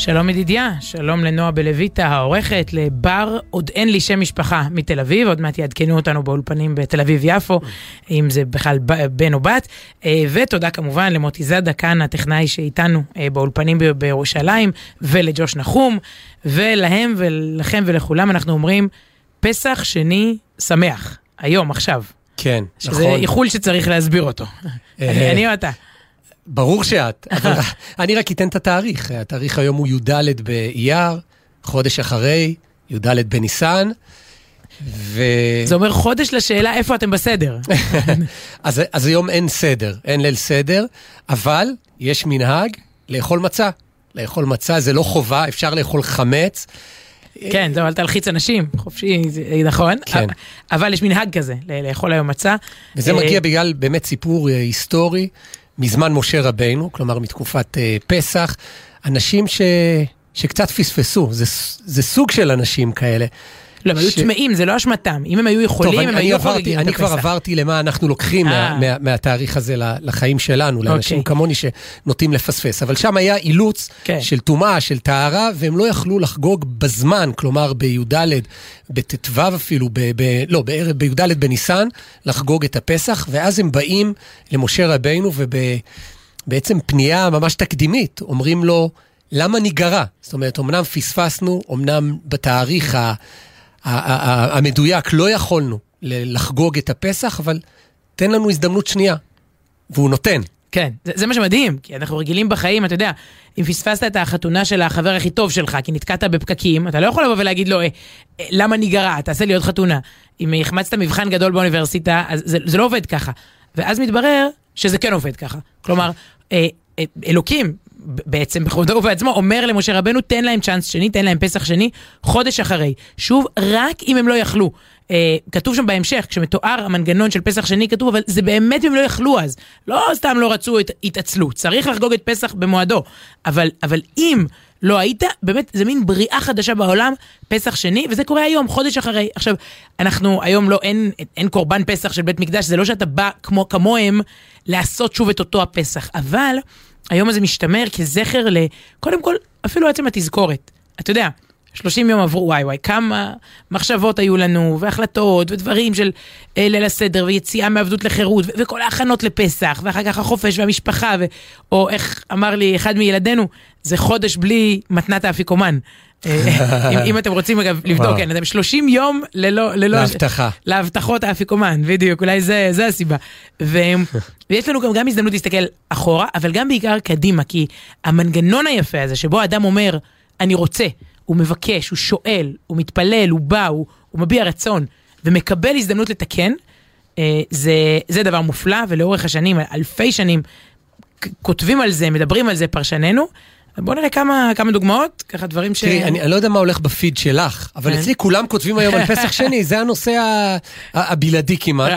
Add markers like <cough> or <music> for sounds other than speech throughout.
שלום ידידיה, שלום לנועה בלויטה העורכת, לבר עוד אין לי שם משפחה מתל אביב, עוד מעט יעדכנו אותנו באולפנים בתל אביב-יפו, אם זה בכלל בן או בת, אה, ותודה כמובן למוטי זאדה כאן, הטכנאי שאיתנו אה, באולפנים בירושלים, ולג'וש נחום, ולהם ולכם ולכולם אנחנו אומרים, פסח שני שמח, היום, עכשיו. כן, שזה נכון. שזה איחול שצריך להסביר אותו. אה, אני או אתה. ברור שאת, אבל <laughs> אני רק אתן את התאריך. התאריך היום הוא י"ד באייר, חודש אחרי, י"ד בניסן. ו... זה אומר חודש לשאלה איפה אתם בסדר. <laughs> אז, אז היום אין סדר, אין ליל סדר, אבל יש מנהג לאכול מצה. לאכול מצה זה לא חובה, אפשר לאכול חמץ. כן, זהו, אל תלחיץ אנשים, חופשי, נכון. כן. אבל יש מנהג כזה, לאכול היום מצה. וזה מגיע אה, בגלל באמת סיפור אה, היסטורי. מזמן משה רבינו, כלומר מתקופת uh, פסח, אנשים ש, שקצת פספסו, זה, זה סוג של אנשים כאלה. לא, הם היו טמאים, זה לא אשמתם. אם הם היו יכולים, הם היו חוגגים את הפסח. אני כבר עברתי למה אנחנו לוקחים אה. מה, מהתאריך הזה לחיים שלנו, לאנשים אוקיי. כמוני שנוטים לפספס. אבל שם היה אילוץ כן. של טומאה, של טהרה, והם לא יכלו לחגוג בזמן, כלומר בי"ד, בט"ו אפילו, לא, בי"ד בניסן, לחגוג את הפסח, ואז הם באים למשה רבינו ובעצם פנייה ממש תקדימית, אומרים לו, למה ניגרע? זאת אומרת, אמנם פספסנו, אמנם בתאריך ה... המדויק, לא יכולנו לחגוג את הפסח, אבל תן לנו הזדמנות שנייה. והוא נותן. כן, זה, זה מה שמדהים, כי אנחנו רגילים בחיים, אתה יודע, אם פספסת את החתונה של החבר הכי טוב שלך, כי נתקעת בפקקים, אתה לא יכול לבוא ולהגיד לו, אה, אה, למה ניגרע, תעשה לי עוד חתונה. אם החמצת מבחן גדול באוניברסיטה, אז זה, זה לא עובד ככה. ואז מתברר שזה כן עובד ככה. כלומר, אה, אה, אלוקים, בעצם בכבודו ובעצמו, אומר למשה רבנו, תן להם צ'אנס שני, תן להם פסח שני, חודש אחרי. שוב, רק אם הם לא יכלו. אה, כתוב שם בהמשך, כשמתואר המנגנון של פסח שני, כתוב, אבל זה באמת אם לא יכלו אז. לא סתם לא רצו, התעצלו. צריך לחגוג את פסח במועדו. אבל, אבל אם לא היית, באמת, זה מין בריאה חדשה בעולם, פסח שני, וזה קורה היום, חודש אחרי. עכשיו, אנחנו היום לא, אין, אין קורבן פסח של בית מקדש, זה לא שאתה בא כמו, כמוהם לעשות שוב את אותו הפסח, אבל... היום הזה משתמר כזכר ל... קודם כל, אפילו עצם התזכורת. אתה יודע, 30 יום עברו, וואי וואי, כמה מחשבות היו לנו, והחלטות, ודברים של אה, ליל הסדר, ויציאה מעבדות לחירות, ו- וכל ההכנות לפסח, ואחר כך החופש והמשפחה, ו- או איך אמר לי אחד מילדינו, זה חודש בלי מתנת האפיקומן. אה, אם, אם אתם רוצים אגב לבדוק, כן, אתם 30 יום ללא... ללא להבטחה. להבטחות האפיקומן, בדיוק, אולי זה, זה הסיבה. ו, ויש לנו גם, גם הזדמנות להסתכל אחורה, אבל גם בעיקר קדימה, כי המנגנון היפה הזה, שבו אדם אומר, אני רוצה, הוא מבקש, הוא שואל, הוא מתפלל, הוא בא, הוא, הוא מביע רצון, ומקבל הזדמנות לתקן, אה, זה, זה דבר מופלא, ולאורך השנים, אלפי שנים, כותבים על זה, מדברים על זה פרשנינו. בוא נראה כמה, כמה דוגמאות, ככה דברים ש... תראי, אני, אני לא יודע מה הולך בפיד שלך, אבל כן. אצלי כולם כותבים היום על פסח <laughs> שני, זה הנושא הבלעדי כמעט.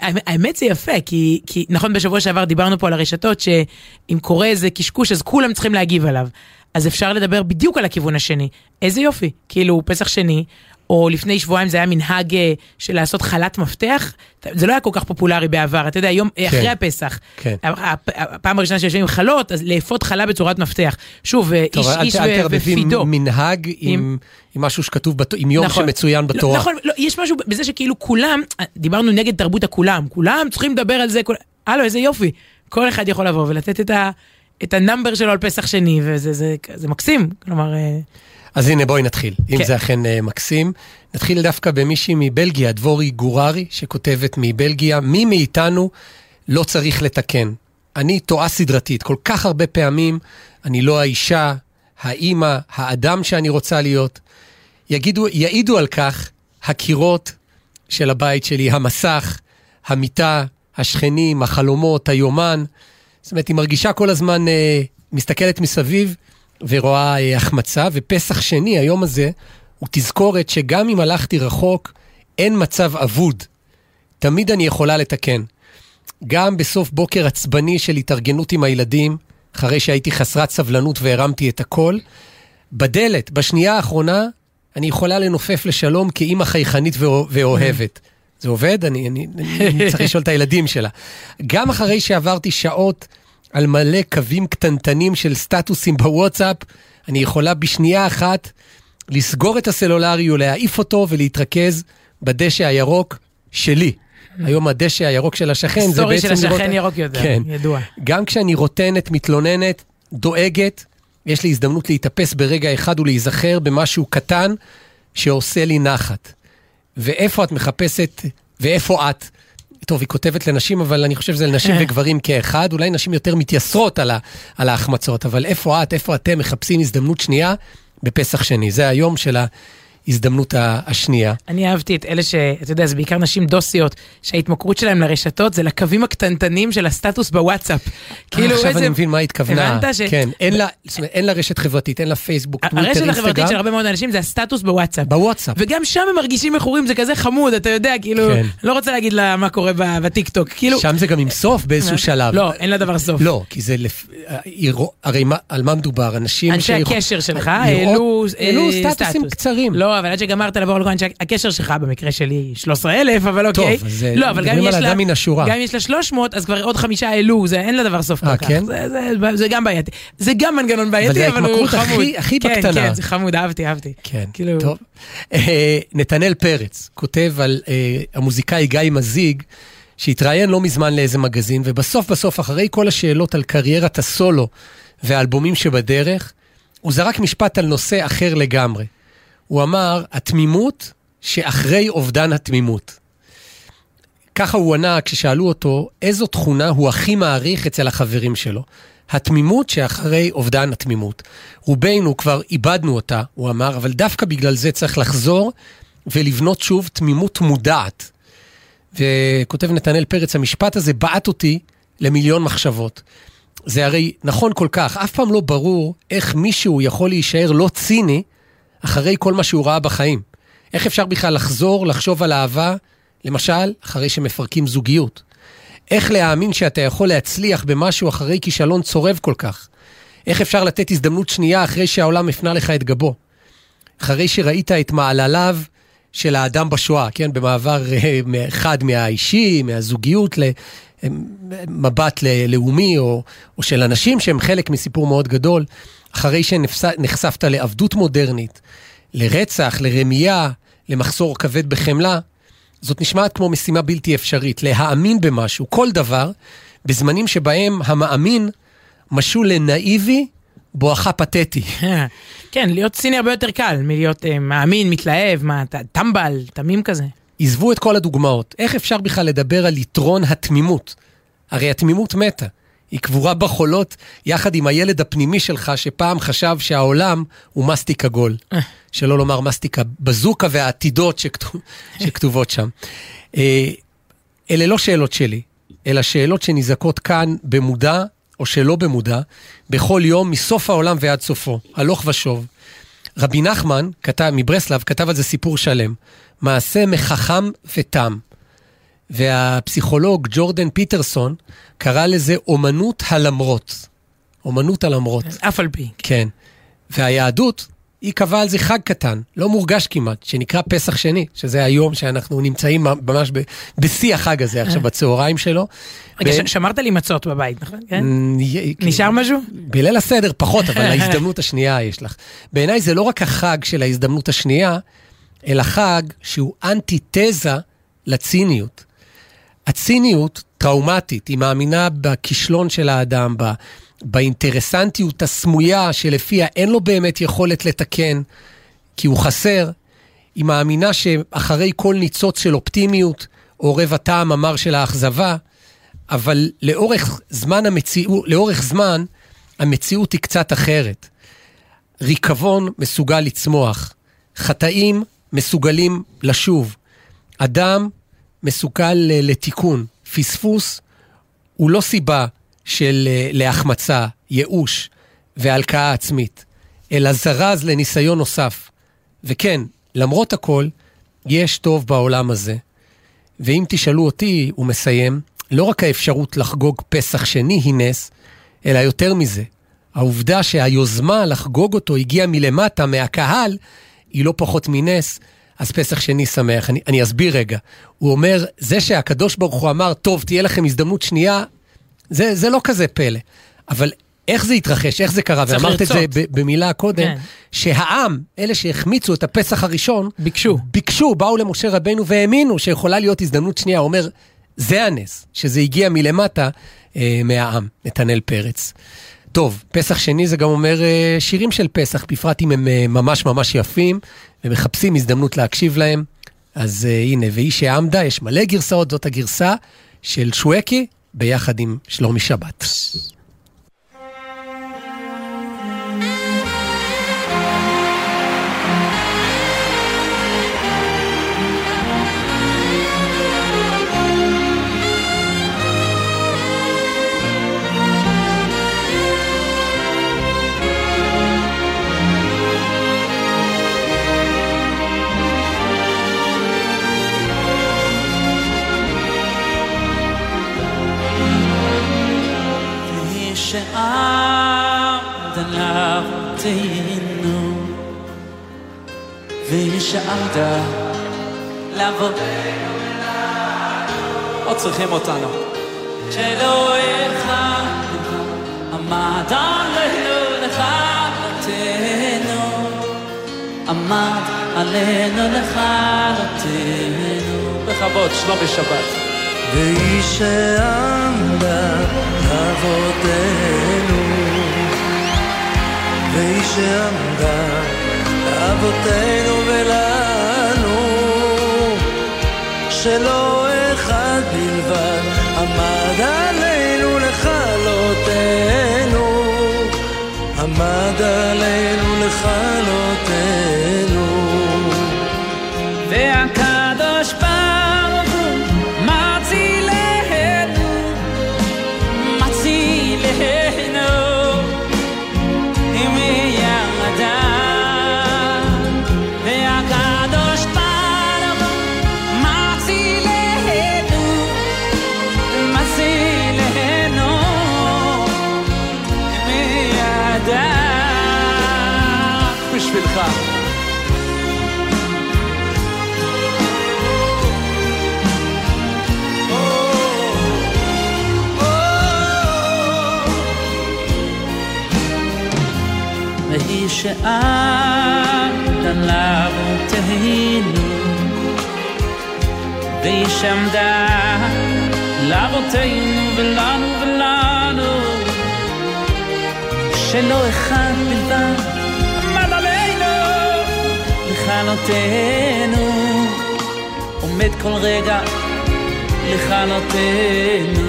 האמת זה יפה, כי, כי נכון בשבוע שעבר דיברנו פה על הרשתות, שאם קורה איזה קשקוש אז כולם צריכים להגיב עליו. אז אפשר לדבר בדיוק על הכיוון השני. איזה יופי, כאילו פסח שני, או לפני שבועיים זה היה מנהג אה, של לעשות חלת מפתח, זה לא היה כל כך פופולרי בעבר, אתה יודע, יום כן, אחרי הפסח, כן. הפעם הראשונה שיושבים עם חלות, אז לאפות חלה בצורת מפתח. שוב, אה, טוב, איש איש ולפידו. מנהג עם... עם... עם משהו שכתוב, בת... עם יום נכון, שמצוין לא, בתורה. נכון, לא, יש משהו בזה שכאילו כולם, דיברנו נגד תרבות הכולם, כולם צריכים לדבר על זה, כול... הלו, איזה יופי. כל אחד יכול לבוא ולתת את, ה, את ה number שלו על פסח שני, וזה זה, זה מקסים, כלומר... אה, אז הנה בואי נתחיל, אם כן. זה אכן uh, מקסים. נתחיל דווקא במישהי מבלגיה, דבורי גוררי, שכותבת מבלגיה, מי מאיתנו לא צריך לתקן? אני טועה סדרתית, כל כך הרבה פעמים אני לא האישה, האימא, האדם שאני רוצה להיות. יגידו, יעידו על כך הקירות של הבית שלי, המסך, המיטה, השכנים, החלומות, היומן. זאת אומרת, היא מרגישה כל הזמן, אה, מסתכלת מסביב ורואה אה, החמצה, ופסח שני, היום הזה, הוא תזכורת שגם אם הלכתי רחוק, אין מצב אבוד. תמיד אני יכולה לתקן. גם בסוף בוקר עצבני של התארגנות עם הילדים, אחרי שהייתי חסרת סבלנות והרמתי את הכל, בדלת, בשנייה האחרונה, אני יכולה לנופף לשלום כאימא חייכנית ואוהבת. זה עובד? אני, אני, אני צריך לשאול את הילדים שלה. גם אחרי שעברתי שעות על מלא קווים קטנטנים של סטטוסים בוואטסאפ, אני יכולה בשנייה אחת לסגור את הסלולרי ולהעיף אותו ולהתרכז בדשא הירוק שלי. היום הדשא הירוק של השכן זה סטורי בעצם... של לראות- השכן ירוק יותר, כן. ידוע. גם כשאני רוטנת, מתלוננת, דואגת, יש לי הזדמנות להתאפס ברגע אחד ולהיזכר במשהו קטן שעושה לי נחת. ואיפה את מחפשת, ואיפה את? טוב, היא כותבת לנשים, אבל אני חושב שזה לנשים אה. וגברים כאחד. אולי נשים יותר מתייסרות על, ה, על ההחמצות, אבל איפה את, איפה אתם מחפשים הזדמנות שנייה בפסח שני? זה היום של ההזדמנות השנייה. אני אהבתי את אלה ש... אתה יודע, זה בעיקר נשים דוסיות, שההתמכרות שלהם לרשתות זה לקווים הקטנטנים של הסטטוס בוואטסאפ. כאילו, עכשיו איזה... אני מבין מה התכוונה. הבנת ש- כן, אין לה, זאת אומרת, אין לה רשת חברתית, אין לה פייסבוק, טוויטר, הרשת החברתית אינסטגרם. של הרבה מאוד אנשים זה הסטטוס בוואטסאפ. בוואטסאפ. וגם שם הם מרגישים מכורים, זה כזה חמוד, אתה יודע, כאילו, כן. לא רוצה להגיד לה מה קורה בטיקטוק, כאילו... שם זה גם עם סוף באיזשהו שלב. לא, אין לדבר סוף. לא, כי זה לפ... הרי מה, על מה מדובר? אנשים אנשי הקשר שלך העלו אה, סטטוסים סטטוס. קצרים. לא, אבל עד שגמרת לעבור על אנשי הקשר שלך, במקרה שלי 13,000, אבל טוב, אוקיי. אז, אה, לא, אבל גם אם יש על לה... אדם מן השורה. גם אם יש לה 300, אז כבר עוד חמישה העלו, זה אין לדבר סוף אה, כל כך. כן? זה- זה- זה גם בעייתי. זה גם מנגנון בעייתי, אבל הוא חמוד. הכי- הכי כן, בקטנה. כן, זה חמוד, אהבתי, אהבתי. כן, כאילו- טוב. אה, נתנאל פרץ כותב על אה, המוזיקאי גיא מזיג, שהתראיין לא מזמן לאיזה מגזין, ובסוף בסוף, אחרי כל השאלות על קריירת הסולו והאלבומים שבדרך, הוא זרק משפט על נושא אחר לגמרי. הוא אמר, התמימות שאחרי אובדן התמימות. ככה הוא ענה כששאלו אותו איזו תכונה הוא הכי מעריך אצל החברים שלו. התמימות שאחרי אובדן התמימות. רובנו כבר איבדנו אותה, הוא אמר, אבל דווקא בגלל זה צריך לחזור ולבנות שוב תמימות מודעת. וכותב נתנאל פרץ, המשפט הזה בעט אותי למיליון מחשבות. זה הרי נכון כל כך, אף פעם לא ברור איך מישהו יכול להישאר לא ציני אחרי כל מה שהוא ראה בחיים. איך אפשר בכלל לחזור, לחשוב על אהבה, למשל, אחרי שמפרקים זוגיות? איך להאמין שאתה יכול להצליח במשהו אחרי כישלון צורב כל כך? איך אפשר לתת הזדמנות שנייה אחרי שהעולם הפנה לך את גבו? אחרי שראית את מעלליו של האדם בשואה, כן? במעבר אה, אחד מהאישי, מהזוגיות, למבט ל- לאומי, או, או של אנשים שהם חלק מסיפור מאוד גדול, אחרי שנחשפת לעבדות מודרנית, לרצח, לרמייה, למחסור כבד בחמלה, זאת נשמעת כמו משימה בלתי אפשרית, להאמין במשהו, כל דבר, בזמנים שבהם המאמין משול לנאיבי בואכה פתטי. <laughs> כן, להיות ציני הרבה יותר קל מלהיות אה, מאמין, מתלהב, מה, טמבל, תמים כזה. עזבו את כל הדוגמאות. איך אפשר בכלל לדבר על יתרון התמימות? הרי התמימות מתה. היא קבורה בחולות יחד עם הילד הפנימי שלך שפעם חשב שהעולם הוא מסטיק עגול. שלא לומר מסטיק הבזוקה והעתידות שכתוב, <laughs> שכתובות שם. אה, אלה לא שאלות שלי, אלא שאלות שנזעקות כאן במודע או שלא במודע, בכל יום מסוף העולם ועד סופו, הלוך ושוב. רבי נחמן, כתב, מברסלב, כתב על זה סיפור שלם. מעשה מחכם ותם. והפסיכולוג ג'ורדן פיטרסון קרא לזה אומנות הלמרות. אומנות הלמרות, אף על פי. כן. והיהדות, היא קבעה על זה חג קטן, לא מורגש כמעט, שנקרא פסח שני, שזה היום שאנחנו נמצאים ממש ב- בשיא החג הזה עכשיו, בצהריים שלו. רגע, ב- שמרת לי מצות בבית, נכון? כן? נ- נשאר משהו? בליל הסדר פחות, אבל <laughs> ההזדמנות השנייה יש לך. בעיניי זה לא רק החג של ההזדמנות השנייה, אלא חג שהוא אנטיתזה לציניות. הציניות טראומטית, היא מאמינה בכישלון של האדם, ב- באינטרסנטיות הסמויה שלפיה אין לו באמת יכולת לתקן, כי הוא חסר. היא מאמינה שאחרי כל ניצוץ של אופטימיות, עורב הטעם המר של האכזבה, אבל לאורך זמן המציאות, לאורך זמן, המציאות היא קצת אחרת. ריקבון מסוגל לצמוח, חטאים מסוגלים לשוב, אדם מסוגל ל- לתיקון, פספוס הוא לא סיבה של אה, להחמצה, ייאוש והלקאה עצמית, אלא זרז לניסיון נוסף. וכן, למרות הכל, יש טוב בעולם הזה. ואם תשאלו אותי, הוא מסיים, לא רק האפשרות לחגוג פסח שני היא נס, אלא יותר מזה. העובדה שהיוזמה לחגוג אותו הגיעה מלמטה, מהקהל, היא לא פחות מנס, אז פסח שני שמח. אני, אני אסביר רגע. הוא אומר, זה שהקדוש ברוך הוא אמר, טוב, תהיה לכם הזדמנות שנייה, זה, זה לא כזה פלא. אבל איך זה התרחש, איך זה קרה, ואמרת את זה במילה קודם, כן. שהעם, אלה שהחמיצו את הפסח הראשון, ביקשו. ביקשו, באו למשה רבנו והאמינו שיכולה להיות הזדמנות שנייה. הוא אומר, זה הנס, שזה הגיע מלמטה אה, מהעם, נתנאל פרץ. טוב, פסח שני זה גם אומר אה, שירים של פסח, בפרט אם הם אה, ממש ממש יפים, ומחפשים הזדמנות להקשיב להם. אז אה, הנה, והיא שעמדה, יש מלא גרסאות, זאת הגרסה של שווקי, ביחד עם שלומי שבת. אבותינו ושאלת לבוא עוד צריכים אותנו. אחד עמד עלינו לכלותנו. עמד עלינו לכלותנו. בכבוד שלומי שבת והיא שעמדה אבותינו והיא שעמדה לאבותינו ולנו שלא אחד בלבד עמד עלינו לכלותנו עמד עלינו לכלותנו והיא שעמדה לאבותינו, והיא שעמדה לאבותינו ולנו ולנו, שלא אחד בלבד לכלותנו, עומד כל רגע לכלותנו.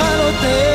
dejarlo te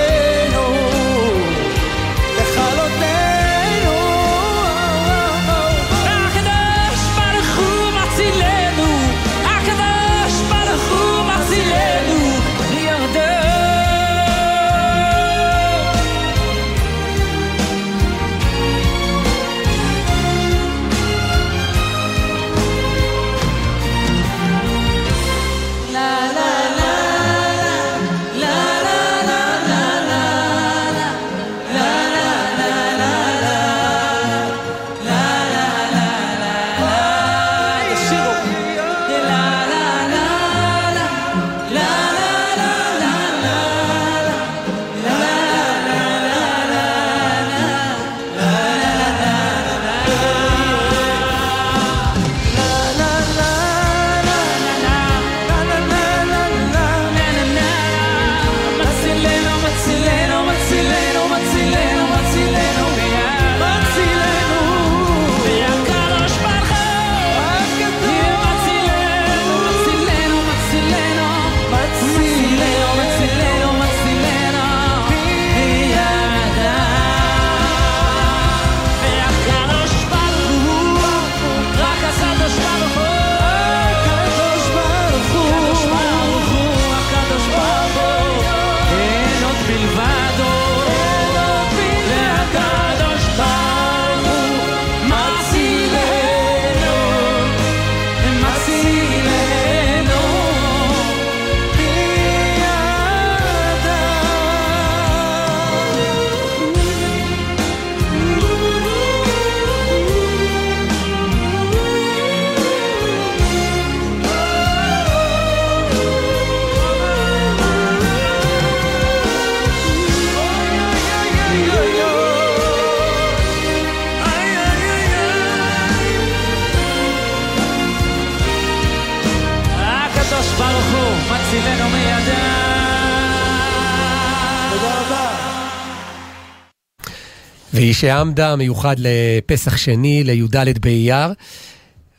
והיא שעמדה מיוחד לפסח שני, לי"ד באייר.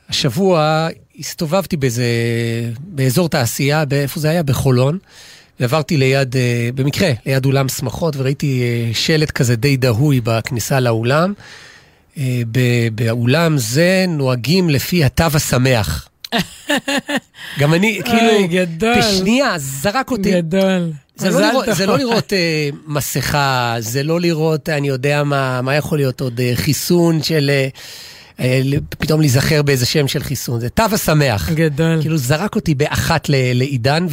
השבוע הסתובבתי באיזה, באזור תעשייה, איפה זה היה? בחולון. ועברתי ליד, אה, במקרה, ליד אולם שמחות, וראיתי אה, שלט כזה די דהוי בכניסה לאולם. אה, באולם זה נוהגים לפי התו השמח. <laughs> גם אני, כאילו, גדול. בשנייה, זרק אותי. גדול. זה לא, לראות. זה לא לראות אה, מסכה, זה לא לראות, אני יודע מה, מה יכול להיות עוד, אה, חיסון של... אה, אה, פתאום להיזכר באיזה שם של חיסון, זה תו השמח. גדול. כאילו זרק אותי באחת לעידן,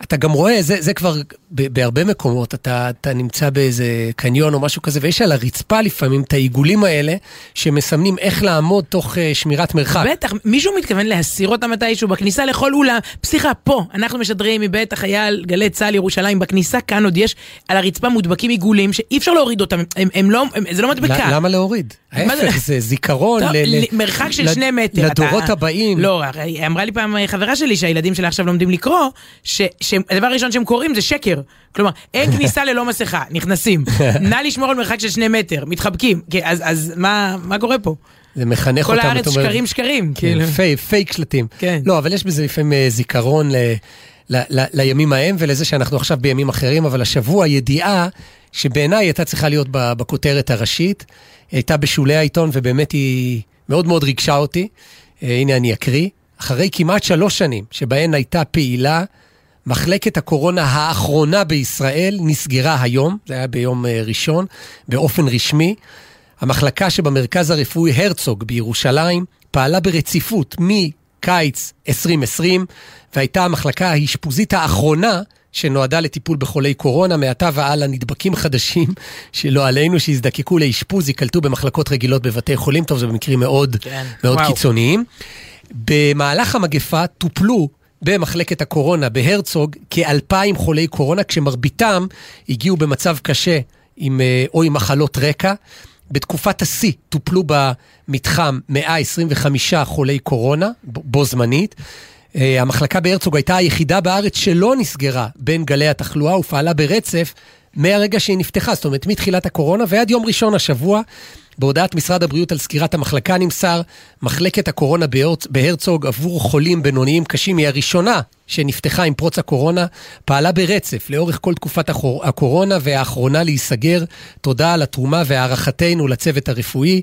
ואתה גם רואה, זה, זה כבר בהרבה מקומות, אתה, אתה נמצא באיזה קניון או משהו כזה, ויש על הרצפה לפעמים את העיגולים האלה, שמסמנים איך לעמוד תוך uh, שמירת מרחק. בטח, מישהו מתכוון להסיר אותם מתישהו בכניסה לכל אולם. סליחה, פה, אנחנו משדרים מבית החייל, גלי צה"ל ירושלים, בכניסה כאן עוד יש על הרצפה מודבקים עיגולים שאי אפשר להוריד אותם, הם, הם לא, הם, זה לא מדבקה. ל- למה להוריד? ההפך, זה זיכרון טוב, ל- ל- מרחק של לד- שני מטר. לדורות אתה- הבאים. לא, אמרה לי פעם חברה שלי שהילדים שלה עכשיו לומדים לקרוא, ש- שהדבר הראשון שהם קוראים זה שקר. כלומר, אין <laughs> כניסה ללא מסכה, נכנסים. נא לשמור על מרחק של שני מטר, מתחבקים. כי- אז, אז מה, מה קורה פה? זה מחנך כל אותם, הארץ אתה אומר, שקרים שקרים. כן, כאילו. פי- פייק שלטים. כן. לא, אבל יש בזה לפעמים אה, זיכרון ל, ל, ל, לימים ההם ולזה שאנחנו עכשיו בימים אחרים, אבל השבוע ידיעה שבעיניי הייתה צריכה להיות בכותרת הראשית, הייתה בשולי העיתון ובאמת היא מאוד מאוד ריגשה אותי. אה, הנה אני אקריא. אחרי כמעט שלוש שנים שבהן הייתה פעילה, מחלקת הקורונה האחרונה בישראל נסגרה היום, זה היה ביום אה, ראשון, באופן רשמי. המחלקה שבמרכז הרפואי הרצוג בירושלים פעלה ברציפות מקיץ 2020, והייתה המחלקה האשפוזית האחרונה שנועדה לטיפול בחולי קורונה, מעתה והלאה נדבקים חדשים, שלא עלינו, שיזדקקו לאשפוז, ייקלטו במחלקות רגילות בבתי חולים, טוב, זה במקרים מאוד, כן, מאוד וואו. קיצוניים. במהלך המגפה טופלו במחלקת הקורונה בהרצוג כאלפיים חולי קורונה, כשמרביתם הגיעו במצב קשה עם, אה, או עם מחלות רקע. בתקופת השיא טופלו במתחם 125 חולי קורונה, בו זמנית. אה, המחלקה בהרצוג הייתה היחידה בארץ שלא נסגרה בין גלי התחלואה ופעלה ברצף מהרגע שהיא נפתחה, זאת אומרת מתחילת הקורונה ועד יום ראשון השבוע. בהודעת משרד הבריאות על סגירת המחלקה נמסר, מחלקת הקורונה בהרצ... בהרצוג עבור חולים בינוניים קשים היא הראשונה שנפתחה עם פרוץ הקורונה, פעלה ברצף לאורך כל תקופת הקור... הקורונה והאחרונה להיסגר. תודה על התרומה והערכתנו לצוות הרפואי.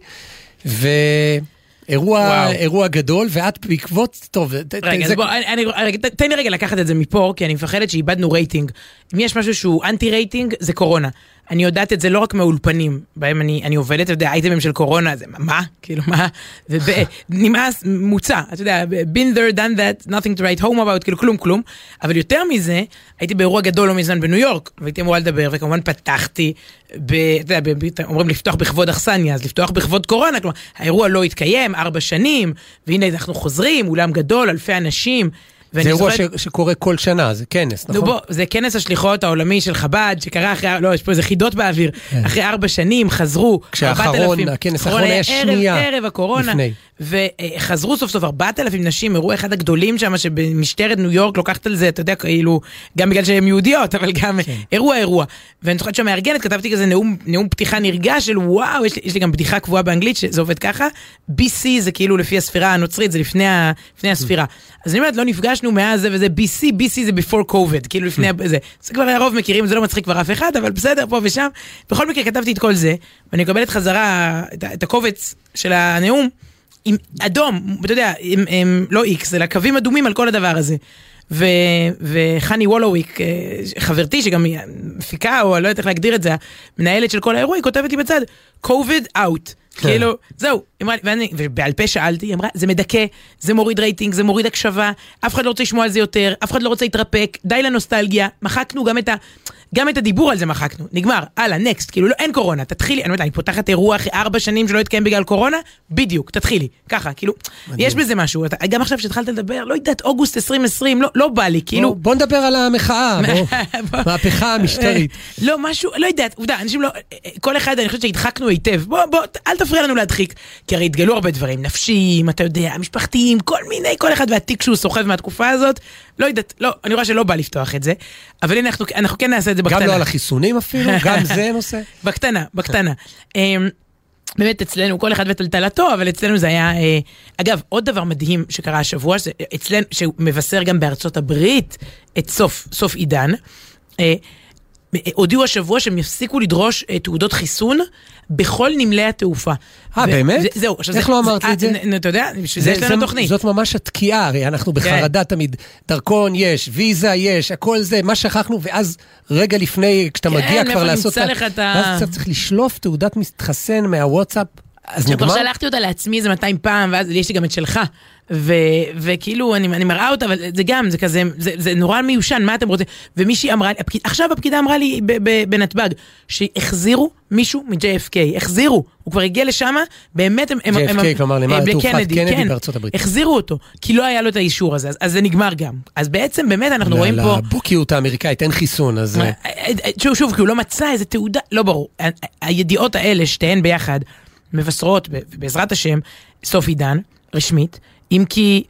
ואירוע וואו. אירוע גדול, ואת בעקבות, טוב, רגע, זה- בוא, אני, אני, תן לי רגע לקחת את זה מפה, כי אני מפחדת שאיבדנו רייטינג. אם יש משהו שהוא אנטי רייטינג, זה קורונה. אני יודעת את זה לא רק מהאולפנים, בהם אני, אני עובדת, אתה יודע, אייטמים של קורונה, זה מה? כאילו, מה? ונמאס, <laughs> מוצה, אתה יודע, been there, done that, nothing to write home about, כאילו, כלום, כלום. אבל יותר מזה, הייתי באירוע גדול לא מזמן בניו יורק, והייתי אמורה לדבר, וכמובן פתחתי, ב, אתה יודע, ב, ב- אומרים לפתוח בכבוד אכסניה, אז לפתוח בכבוד קורונה, כלומר, האירוע לא התקיים, ארבע שנים, והנה אנחנו חוזרים, אולם גדול, אלפי אנשים. זה אירוע זוכרת- ש- שקורה כל שנה, זה כנס, נכון? בוא, זה כנס השליחות העולמי של חב"ד, שקרה אחרי, לא, יש פה איזה חידות באוויר, אחרי ארבע שנים חזרו, כן. כשהאחרון, 4,000, הכנס האחרון היה ערב- שנייה ערב הקורונה, לפני. וחזרו סוף סוף 4,000 נשים, אירוע אחד הגדולים שם, שמשטרת ניו יורק לוקחת על זה, אתה יודע, כאילו, גם בגלל שהן יהודיות, אבל גם כן. אירוע אירוע. ואני זוכרת שהמארגנת, כתבתי כזה נאום, נאום פתיחה נרגש של וואו, יש לי, יש לי גם בדיחה קבועה באנגלית, שזה עובד ככה, BC זה כאילו לפי הספירה הנוצרית, זה לפני, ה, לפני הספירה. אז אני אומרת, לא נפגשנו מאז זה וזה BC, BC זה before COVID, כאילו לפני זה. זה כבר הרוב מכירים, זה לא מצחיק כבר אף אחד, אבל בסדר, פה ושם. בכל מקרה כתבתי את כל זה, ואני מקבלת חזרה את, את הקובץ של הנאום, עם אדום, אתה יודע, עם, עם לא איקס, אלא קווים אדומים על כל הדבר הזה. ו, וחני וולוwick, אה, חברתי, שגם היא מפיקה, או אני לא יודעת איך להגדיר את זה, המנהלת של כל האירוע, היא כותבת לי בצד, COVID out. כן. כאילו, זהו, ואני, ובעל פה שאלתי, היא אמרה, זה מדכא, זה מוריד רייטינג, זה מוריד הקשבה, אף אחד לא רוצה לשמוע על זה יותר, אף אחד לא רוצה להתרפק, די לנוסטלגיה, מחקנו גם את ה... גם את הדיבור על זה מחקנו, נגמר, הלאה, נקסט, כאילו לא, אין קורונה, תתחילי, אני אומרת, אני פותחת אירוע אחרי ארבע שנים שלא התקיים בגלל קורונה, בדיוק, תתחילי, ככה, כאילו, יש בזה משהו, אתה, גם עכשיו שהתחלת לדבר, לא יודעת, אוגוסט 2020, לא, לא בא לי, כאילו, בוא, בוא נדבר על המחאה, <laughs> בוא. מהפכה המשטרית. <laughs> לא, משהו, לא יודעת, עובדה, אנשים לא, כל אחד, אני חושבת שהדחקנו היטב. בוא, בוא, אל תפריע לנו להדחיק. כי הרי התגלו הרבה דברים, נפשיים, אתה יודע, משפחתיים, כל מיני, כל אחד והתיק שהוא סוחב מהתקופה הזאת. לא יודעת, לא, אני רואה שלא בא לפתוח את זה, אבל הנה, אנחנו, אנחנו כן נעשה את זה בקטנה. גם לא על החיסונים אפילו? גם זה <laughs> נושא? בקטנה, בקטנה. אמ, באמת אצלנו, כל אחד וטלטלתו, אבל אצלנו זה היה... אה, אגב, עוד דבר מדהים שקרה השבוע, שזה אצלנו, שמבשר גם בארצות הברית את סוף, סוף עידן. אה, הודיעו השבוע שהם יפסיקו לדרוש אה, תעודות חיסון בכל נמלי התעופה. אה, באמת? זה- זהו. עכשיו איך זה- לא אמרתי אה, את זה? אתה יודע, בשביל זה יש לנו תוכנית. זאת ממש התקיעה, הרי אנחנו בחרדה תמיד. דרכון יש, ויזה יש, הכל זה, מה שכחנו, ואז רגע לפני, כשאתה כן, מגיע מאיפה כבר לעשות... נמצא לך את ה- ואז קצת צריך לשלוף תעודת מתחסן מהוואטסאפ, אז נגמר? שלחתי אותה לעצמי איזה 200 פעם, ואז יש לי גם את שלך. ו, וכאילו, אני, אני מראה אותה, אבל זה גם, זה כזה, זה, זה נורא מיושן, מה אתם רוצים? ומישהי אמרה לי, הפקיד, עכשיו הפקידה אמרה לי בנתב"ג, שהחזירו מישהו מ-JFK, החזירו, הוא כבר הגיע לשם, באמת הם... JFK, הם, כלומר, למה? אה, תעופת קנדי כן, בארצות הברית. החזירו אותו, כי לא היה לו את האישור הזה, אז, אז זה נגמר גם. אז בעצם, באמת, אנחנו רואים פה... לבוקיות האמריקאית אין חיסון, אז... אה, שוב, שוב, כי הוא לא מצא איזה תעודה, לא ברור. הידיעות האלה, שתיהן ביחד, מבשרות, בעזרת השם, סוף עידן, רשמית, אם כי,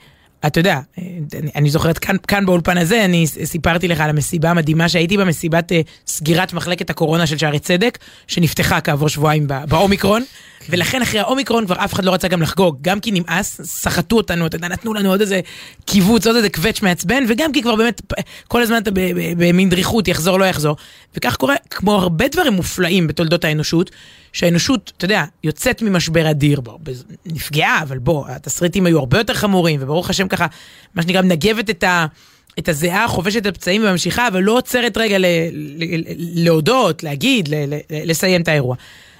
אתה יודע, אה, אני, אני זוכרת כאן, כאן באולפן הזה, אני סיפרתי לך על המסיבה המדהימה שהייתי במסיבת אה, סגירת מחלקת הקורונה של שערי צדק, שנפתחה כעבור שבועיים באומיקרון, ולכן אחרי האומיקרון כבר אף אחד לא רצה גם לחגוג, גם כי נמאס, סחטו אותנו, אתה יודע, נתנו לנו עוד איזה קיבוץ, עוד איזה קווץ' מעצבן, וגם כי כבר באמת, כל הזמן אתה במין דריכות, יחזור, לא יחזור. וכך קורה, כמו הרבה דברים מופלאים בתולדות האנושות, שהאנושות, אתה יודע, יוצאת ממשבר אדיר, בז- נפגעה, אבל בוא, התסריטים היו הרבה יותר חמורים, וברוך השם ככה, מה שנקרא, מנגבת את ה... את הזיעה, חובשת את הפצעים וממשיכה, אבל לא עוצרת רגע ל- ל- ל- להודות, להגיד, ל- ל- לסיים את האירוע.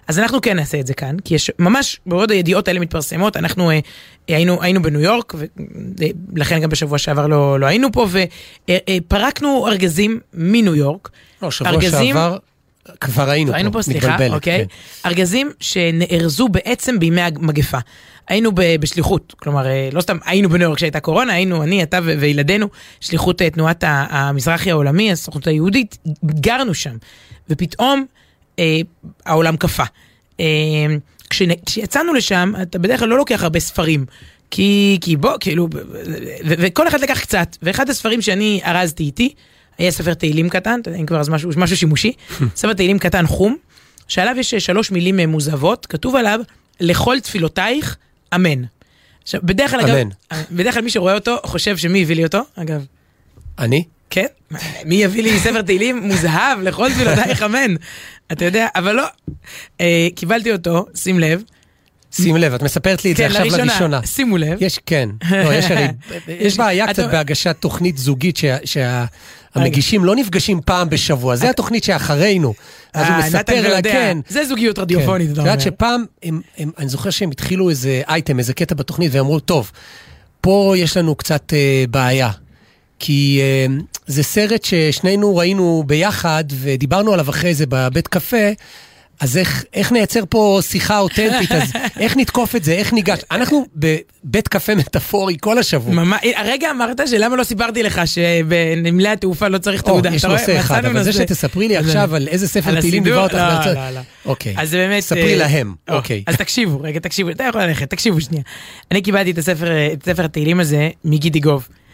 אז אנחנו כן נעשה את זה כאן, כי יש ממש, בעוד הידיעות האלה מתפרסמות, אנחנו אה, היינו, היינו בניו יורק, ולכן גם בשבוע שעבר לא, לא היינו פה, ופרקנו ארגזים מניו יורק. לא, שבוע ארגזים- שעבר כבר היינו היינו פה, סליחה, מתבלבלת, אוקיי? כן. ארגזים שנארזו בעצם בימי המגפה. היינו ב- בשליחות, כלומר, אה, לא סתם היינו בניו יורק כשהייתה קורונה, היינו, אני, אתה ו- וילדינו, שליחות אה, תנועת המזרחי העולמי, הסוכנות היהודית, גרנו שם, ופתאום אה, העולם קפא. אה, כשיצאנו לשם, אתה בדרך כלל לא לוקח הרבה ספרים. כי, כי בוא, כאילו, וכל אחד לקח קצת, ואחד הספרים שאני ארזתי איתי, היה ספר תהילים קטן, אתה יודע, אם כבר אז משהו, משהו שימושי, <laughs> ספר תהילים קטן חום, שעליו יש אה, שלוש מילים אה, מוזהבות, כתוב עליו, לכל תפילותייך, אמן. עכשיו, בדרך כלל, אמן. אגב, בדרך כלל מי שרואה אותו חושב שמי הביא לי אותו, אגב. אני? כן? מי יביא לי ספר תהילים מוזהב לכל תפילותייך אמן? אתה יודע, אבל לא. אה, קיבלתי אותו, שים לב. שים לב, את מספרת לי את זה כן, עכשיו לראשונה. שימו לב. יש, כן. לא, יש הרי, <laughs> יש בעיה קצת בהגשת תוכנית זוגית שה- שהמגישים לא נפגשים פעם בשבוע, זה התוכנית שאחרינו. אז הוא אה, מספר לה. כן. זה זוגיות כן. רדיופונית, את אתה אומר. יודעת שפעם, אני זוכר שהם התחילו איזה אייטם, איזה קטע בתוכנית, והם אמרו, טוב, פה יש לנו קצת אה, בעיה. כי אה, זה סרט ששנינו ראינו ביחד, ודיברנו עליו אחרי זה בבית קפה, אז איך, איך נייצר פה שיחה אותנטית, אז <laughs> איך נתקוף את זה, איך ניגש? אנחנו בבית קפה מטאפורי כל השבוע. ממש, הרגע אמרת שלמה לא סיפרתי לך שבנמלי התעופה לא צריך תעודה. יש? נושא אחד, אבל זה. שתספרי לי עכשיו על איזה ספר? דיברה אותך, לא, בהרצאה- לא, לא. אוקיי. אז באמת... ספרי אה, להם, או, אוקיי. אז תקשיבו, רגע, תקשיבו, אתה יכול ללכת, תקשיבו שנייה. אני קיבלתי את אה, ספר התהילים הזה מגידי גוב. אה,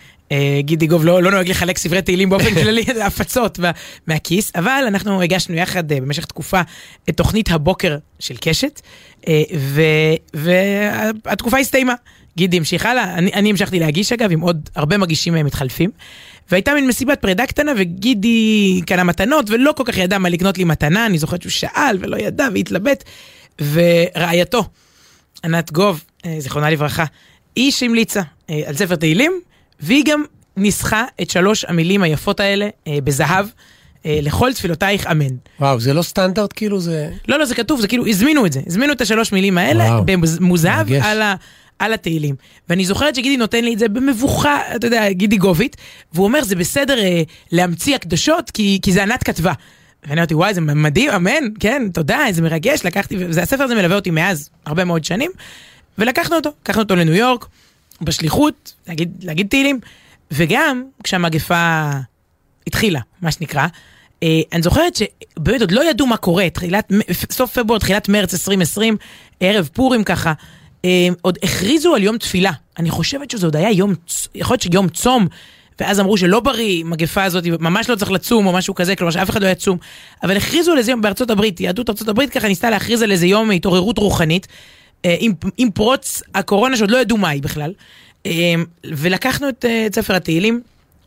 גידי גוב לא, לא נוהג לחלק ספרי תהילים באופן כללי, <laughs> זה הפצות מה- מהכיס, אבל אנחנו הגשנו יחד אה, במשך תקופה את תוכנית הבוקר של קשת, אה, והתקופה הסתיימה. גידי המשיך הלאה, אני, אני המשכתי להגיש אגב, עם עוד הרבה מגישים אה, מתחלפים. והייתה מין מסיבת פרידה קטנה, וגידי קנה מתנות, ולא כל כך ידע מה לקנות לי מתנה, אני זוכרת שהוא שאל ולא ידע והתלבט. ורעייתו, ענת גוב, אה, זיכרונה לברכה, היא שהמליצה אה, על ספר תהילים, והיא גם ניסחה את שלוש המילים היפות האלה אה, בזהב, אה, לכל תפילותייך אמן. וואו, זה לא סטנדרט כאילו זה... לא, לא, זה כתוב, זה כאילו, הזמינו את זה. הזמינו את השלוש מילים האלה וואו, במוזהב מרגש. על, ה, על התהילים. ואני זוכרת שגידי נותן לי את זה במבוכה, אתה יודע, גידי גובית, והוא אומר, זה בסדר אה, להמציא הקדשות, כי, כי זה ענת כתבה. ואני אמרתי, וואי, זה מדהים, אמן, כן, תודה, איזה מרגש, לקחתי, והספר הזה מלווה אותי מאז הרבה מאוד שנים, ולקחנו אותו, לקחנו אותו לניו יורק, בשליחות, להגיד, להגיד תהילים, וגם כשהמגפה התחילה, מה שנקרא, אה, אני זוכרת שבאמת עוד לא ידעו מה קורה, תחילת, סוף פברואר, תחילת מרץ 2020, ערב פורים ככה, אה, עוד הכריזו על יום תפילה. אני חושבת שזה עוד היה יום, יכול להיות שיום צום, ואז אמרו שלא בריא, מגפה הזאת, ממש לא צריך לצום או משהו כזה, כלומר שאף אחד לא יצום. אבל הכריזו על איזה יום בארצות הברית, יהדות ארצות הברית ככה ניסתה להכריז על איזה יום התעוררות רוחנית, עם, עם פרוץ הקורונה שעוד לא ידעו מהי בכלל. אה, ולקחנו אה, את ספר התהילים.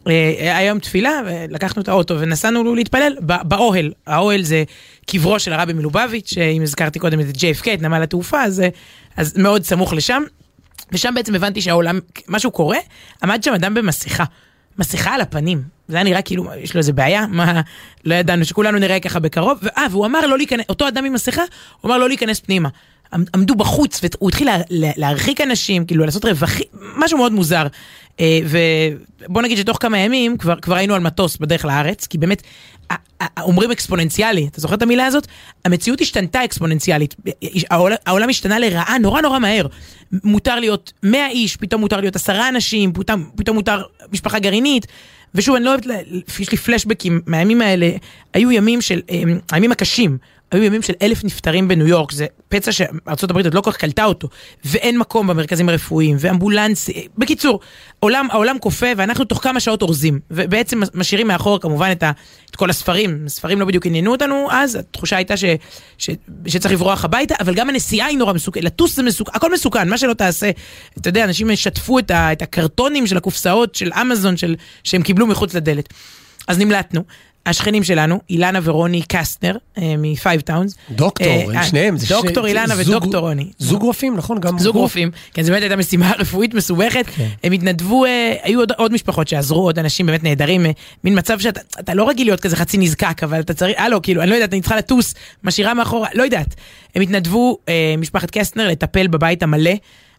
אה, היה יום תפילה, ולקחנו את האוטו ונסענו להתפלל באוהל. האוהל זה קברו של הרבי מלובביץ', אם הזכרתי קודם את JFK, את נמל התעופה, אז, אה, אז מאוד סמוך לשם. ושם בעצם הבנתי שהעולם, משהו קורה, עמד שם אדם במסכה. מסכה על הפנים. זה היה נראה כאילו, יש לו איזה בעיה? מה, לא ידענו שכולנו נראה ככה בקרוב. ואה, והוא אמר לא להיכנס, אותו אדם עם מסכה, הוא אמר לא להיכנס פנימה. עמ- עמדו בחוץ, והוא התחיל לה, לה, להרחיק אנשים, כאילו לעשות רווחים, משהו מאוד מוזר. אה, ובוא נגיד שתוך כמה ימים כבר, כבר היינו על מטוס בדרך לארץ, כי באמת, אומרים אקספוננציאלי, אתה זוכר את המילה הזאת? המציאות השתנתה אקספוננציאלית, העולם, העולם השתנה לרעה נורא נורא מהר. מותר להיות 100 איש, פתאום מותר להיות עשרה אנשים, פתאום, פתאום מותר משפחה גרעינית. ושוב, אני לא אוהבת, יש לי פלשבקים מהימים האלה, היו ימים של, הימים הקשים, היו ימים של אלף נפטרים בניו יורק, זה פצע הברית עוד לא כל כך קלטה אותו, ואין מקום במרכזים הרפואיים, ואמבולנס, בקיצור, עולם, העולם כופה ואנחנו תוך כמה שעות אורזים, ובעצם משאירים מאחור כמובן את, ה, את כל הספרים, הספרים לא בדיוק עניינו אותנו אז, התחושה הייתה ש, ש, שצריך לברוח הביתה, אבל גם הנסיעה היא נורא מסוכנת, לטוס זה מסוכן, הכל מסוכן, מה שלא תעשה, אתה יודע, אנשים ישתפו את, ה, את הקרטונים של הקופסאות של אמזון של, שהם קיבלו מחוץ לדלת. אז נמלטנו. השכנים שלנו, אילנה ורוני קסטנר מ Five Towns. דוקטור, הם שניהם. זה דוקטור ש- אילנה זוג- ודוקטור רוני. זוג רופאים, נכון? גם זוג רופאים, כן, זו באמת הייתה משימה <laughs> רפואית מסובכת. כן. הם התנדבו, אה, היו עוד, עוד משפחות שעזרו, עוד אנשים באמת נהדרים, אה, מין מצב שאתה אתה לא רגיל להיות כזה חצי נזקק, אבל אתה צריך, הלו, כאילו, אני לא יודעת, אני צריכה לטוס, משאירה מאחורה, לא יודעת. הם התנדבו, אה, משפחת קסטנר, לטפל בבית המלא.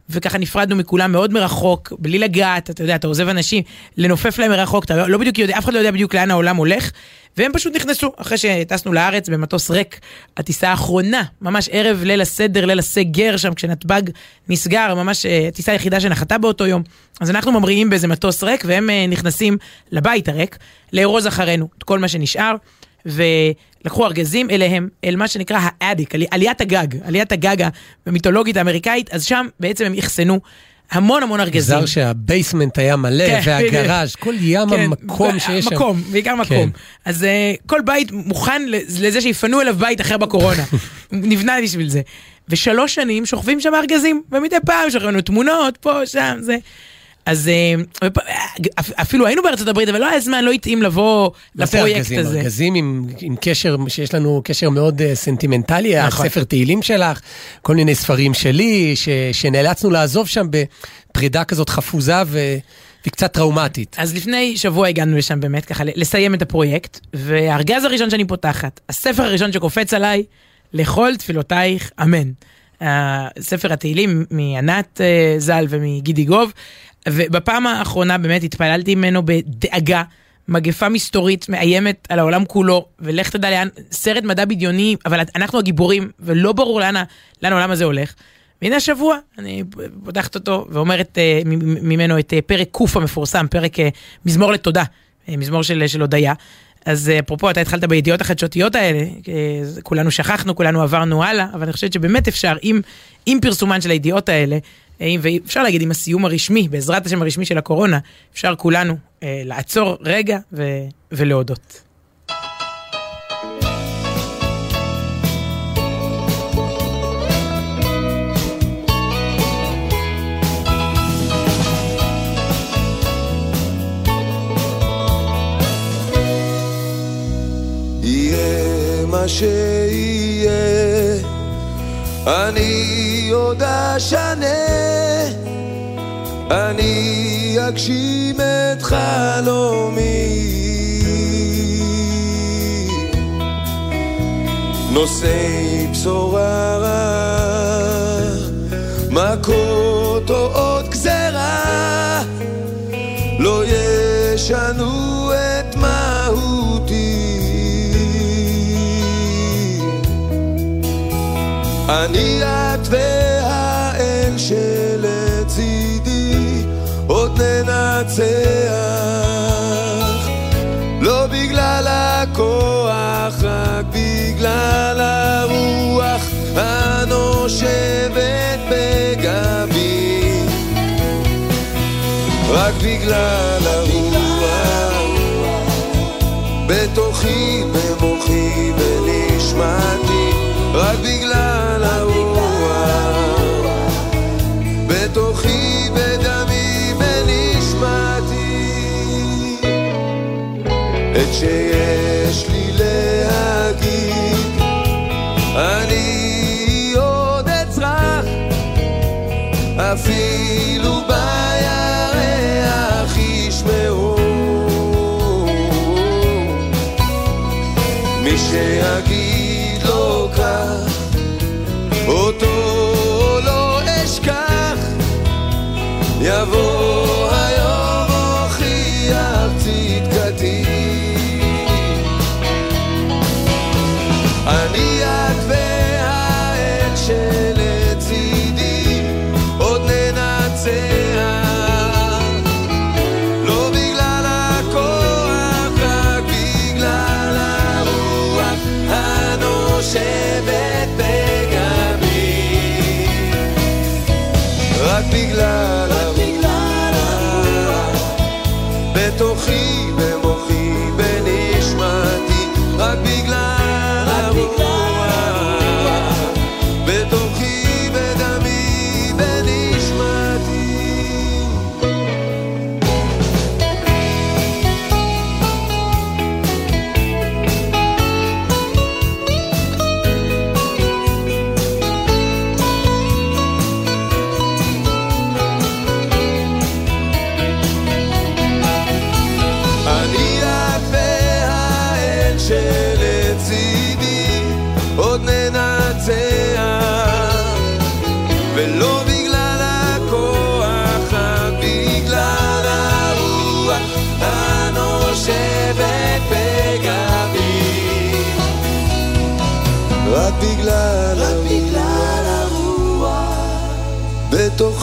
וככה נפרדנו מכולם מאוד מרחוק, בלי לגעת, אתה יודע, אתה עוזב אנשים, לנופף להם מרחוק, אתה לא, בדיוק יודע, אף אחד לא יודע בדיוק לאן העולם הולך, והם פשוט נכנסו, אחרי שטסנו לארץ במטוס ריק, הטיסה האחרונה, ממש ערב ליל הסדר, ליל הסגר שם, כשנתב"ג נסגר, ממש אה, הטיסה היחידה שנחתה באותו יום. אז אנחנו ממריאים באיזה מטוס ריק, והם אה, נכנסים לבית הריק, לארוז אחרינו את כל מה שנשאר. ולקחו ארגזים אליהם, אל מה שנקרא ה attic, עלי, עליית הגג, עליית הגג המיתולוגית האמריקאית, אז שם בעצם הם אחסנו המון המון ארגזים. מוזר שה basement היה מלא, כן, וה garage, כל ים כן, המקום שיש שם. מקום, בעיקר מקום. כן. אז אה, כל בית מוכן לזה שיפנו אליו בית אחר בקורונה. <laughs> נבנה בשביל זה. ושלוש שנים שוכבים שם ארגזים, ומדי פעם שוכבים לנו תמונות, פה, שם, זה. אז אה, אפ- אפילו היינו בארצות הברית, אבל לא היה זמן, לא התאים לבוא זה לפרויקט ארגזים? הזה. ארגזים עם, עם קשר, שיש לנו קשר מאוד אה, סנטימנטלי, נכון. הספר תהילים שלך, כל מיני ספרים שלי, ש, שנאלצנו לעזוב שם בפרידה כזאת חפוזה ו, וקצת טראומטית. אז לפני שבוע הגענו לשם באמת, ככה לסיים את הפרויקט, והארגז הראשון שאני פותחת, הספר הראשון שקופץ עליי, לכל תפילותייך, אמן. אה, ספר התהילים מענת אה, ז"ל ומגידי גוב, ובפעם האחרונה באמת התפללתי ממנו בדאגה. מגפה מסתורית מאיימת על העולם כולו, ולך תדע לאן, סרט מדע בדיוני, אבל אנחנו הגיבורים, ולא ברור לאן, לאן העולם הזה הולך. והנה השבוע, אני פותחת אותו ואומרת מ- ממנו את אה, פרק ק' המפורסם, פרק אה, מזמור לתודה, אה, מזמור של, של הודיה. אז אפרופו, אתה התחלת בידיעות החדשותיות האלה, כולנו שכחנו, כולנו עברנו הלאה, אבל אני חושבת שבאמת אפשר, עם, עם פרסומן של הידיעות האלה, ואפשר להגיד עם הסיום הרשמי, בעזרת השם הרשמי של הקורונה, אפשר כולנו אה, לעצור רגע ו, ולהודות. שיהיה, אני עוד אשנה, אני אגשים את חלומי. נושאי בשורה רעה, מכות או עוד גזרה, לא ישנו את מהותי. אני לנצח, לא בגלל הכוח, רק בגלל הרוח הנושבת בגבי, רק בגלל הרוח, בתוכי, במוחי, בנשמתי, רק בגלל הרוח. את לי להגיד, אני עוד אצרח, אפילו בירח ישמעו. מי שיגיד לו כך, אותו לא אשכח, יבוא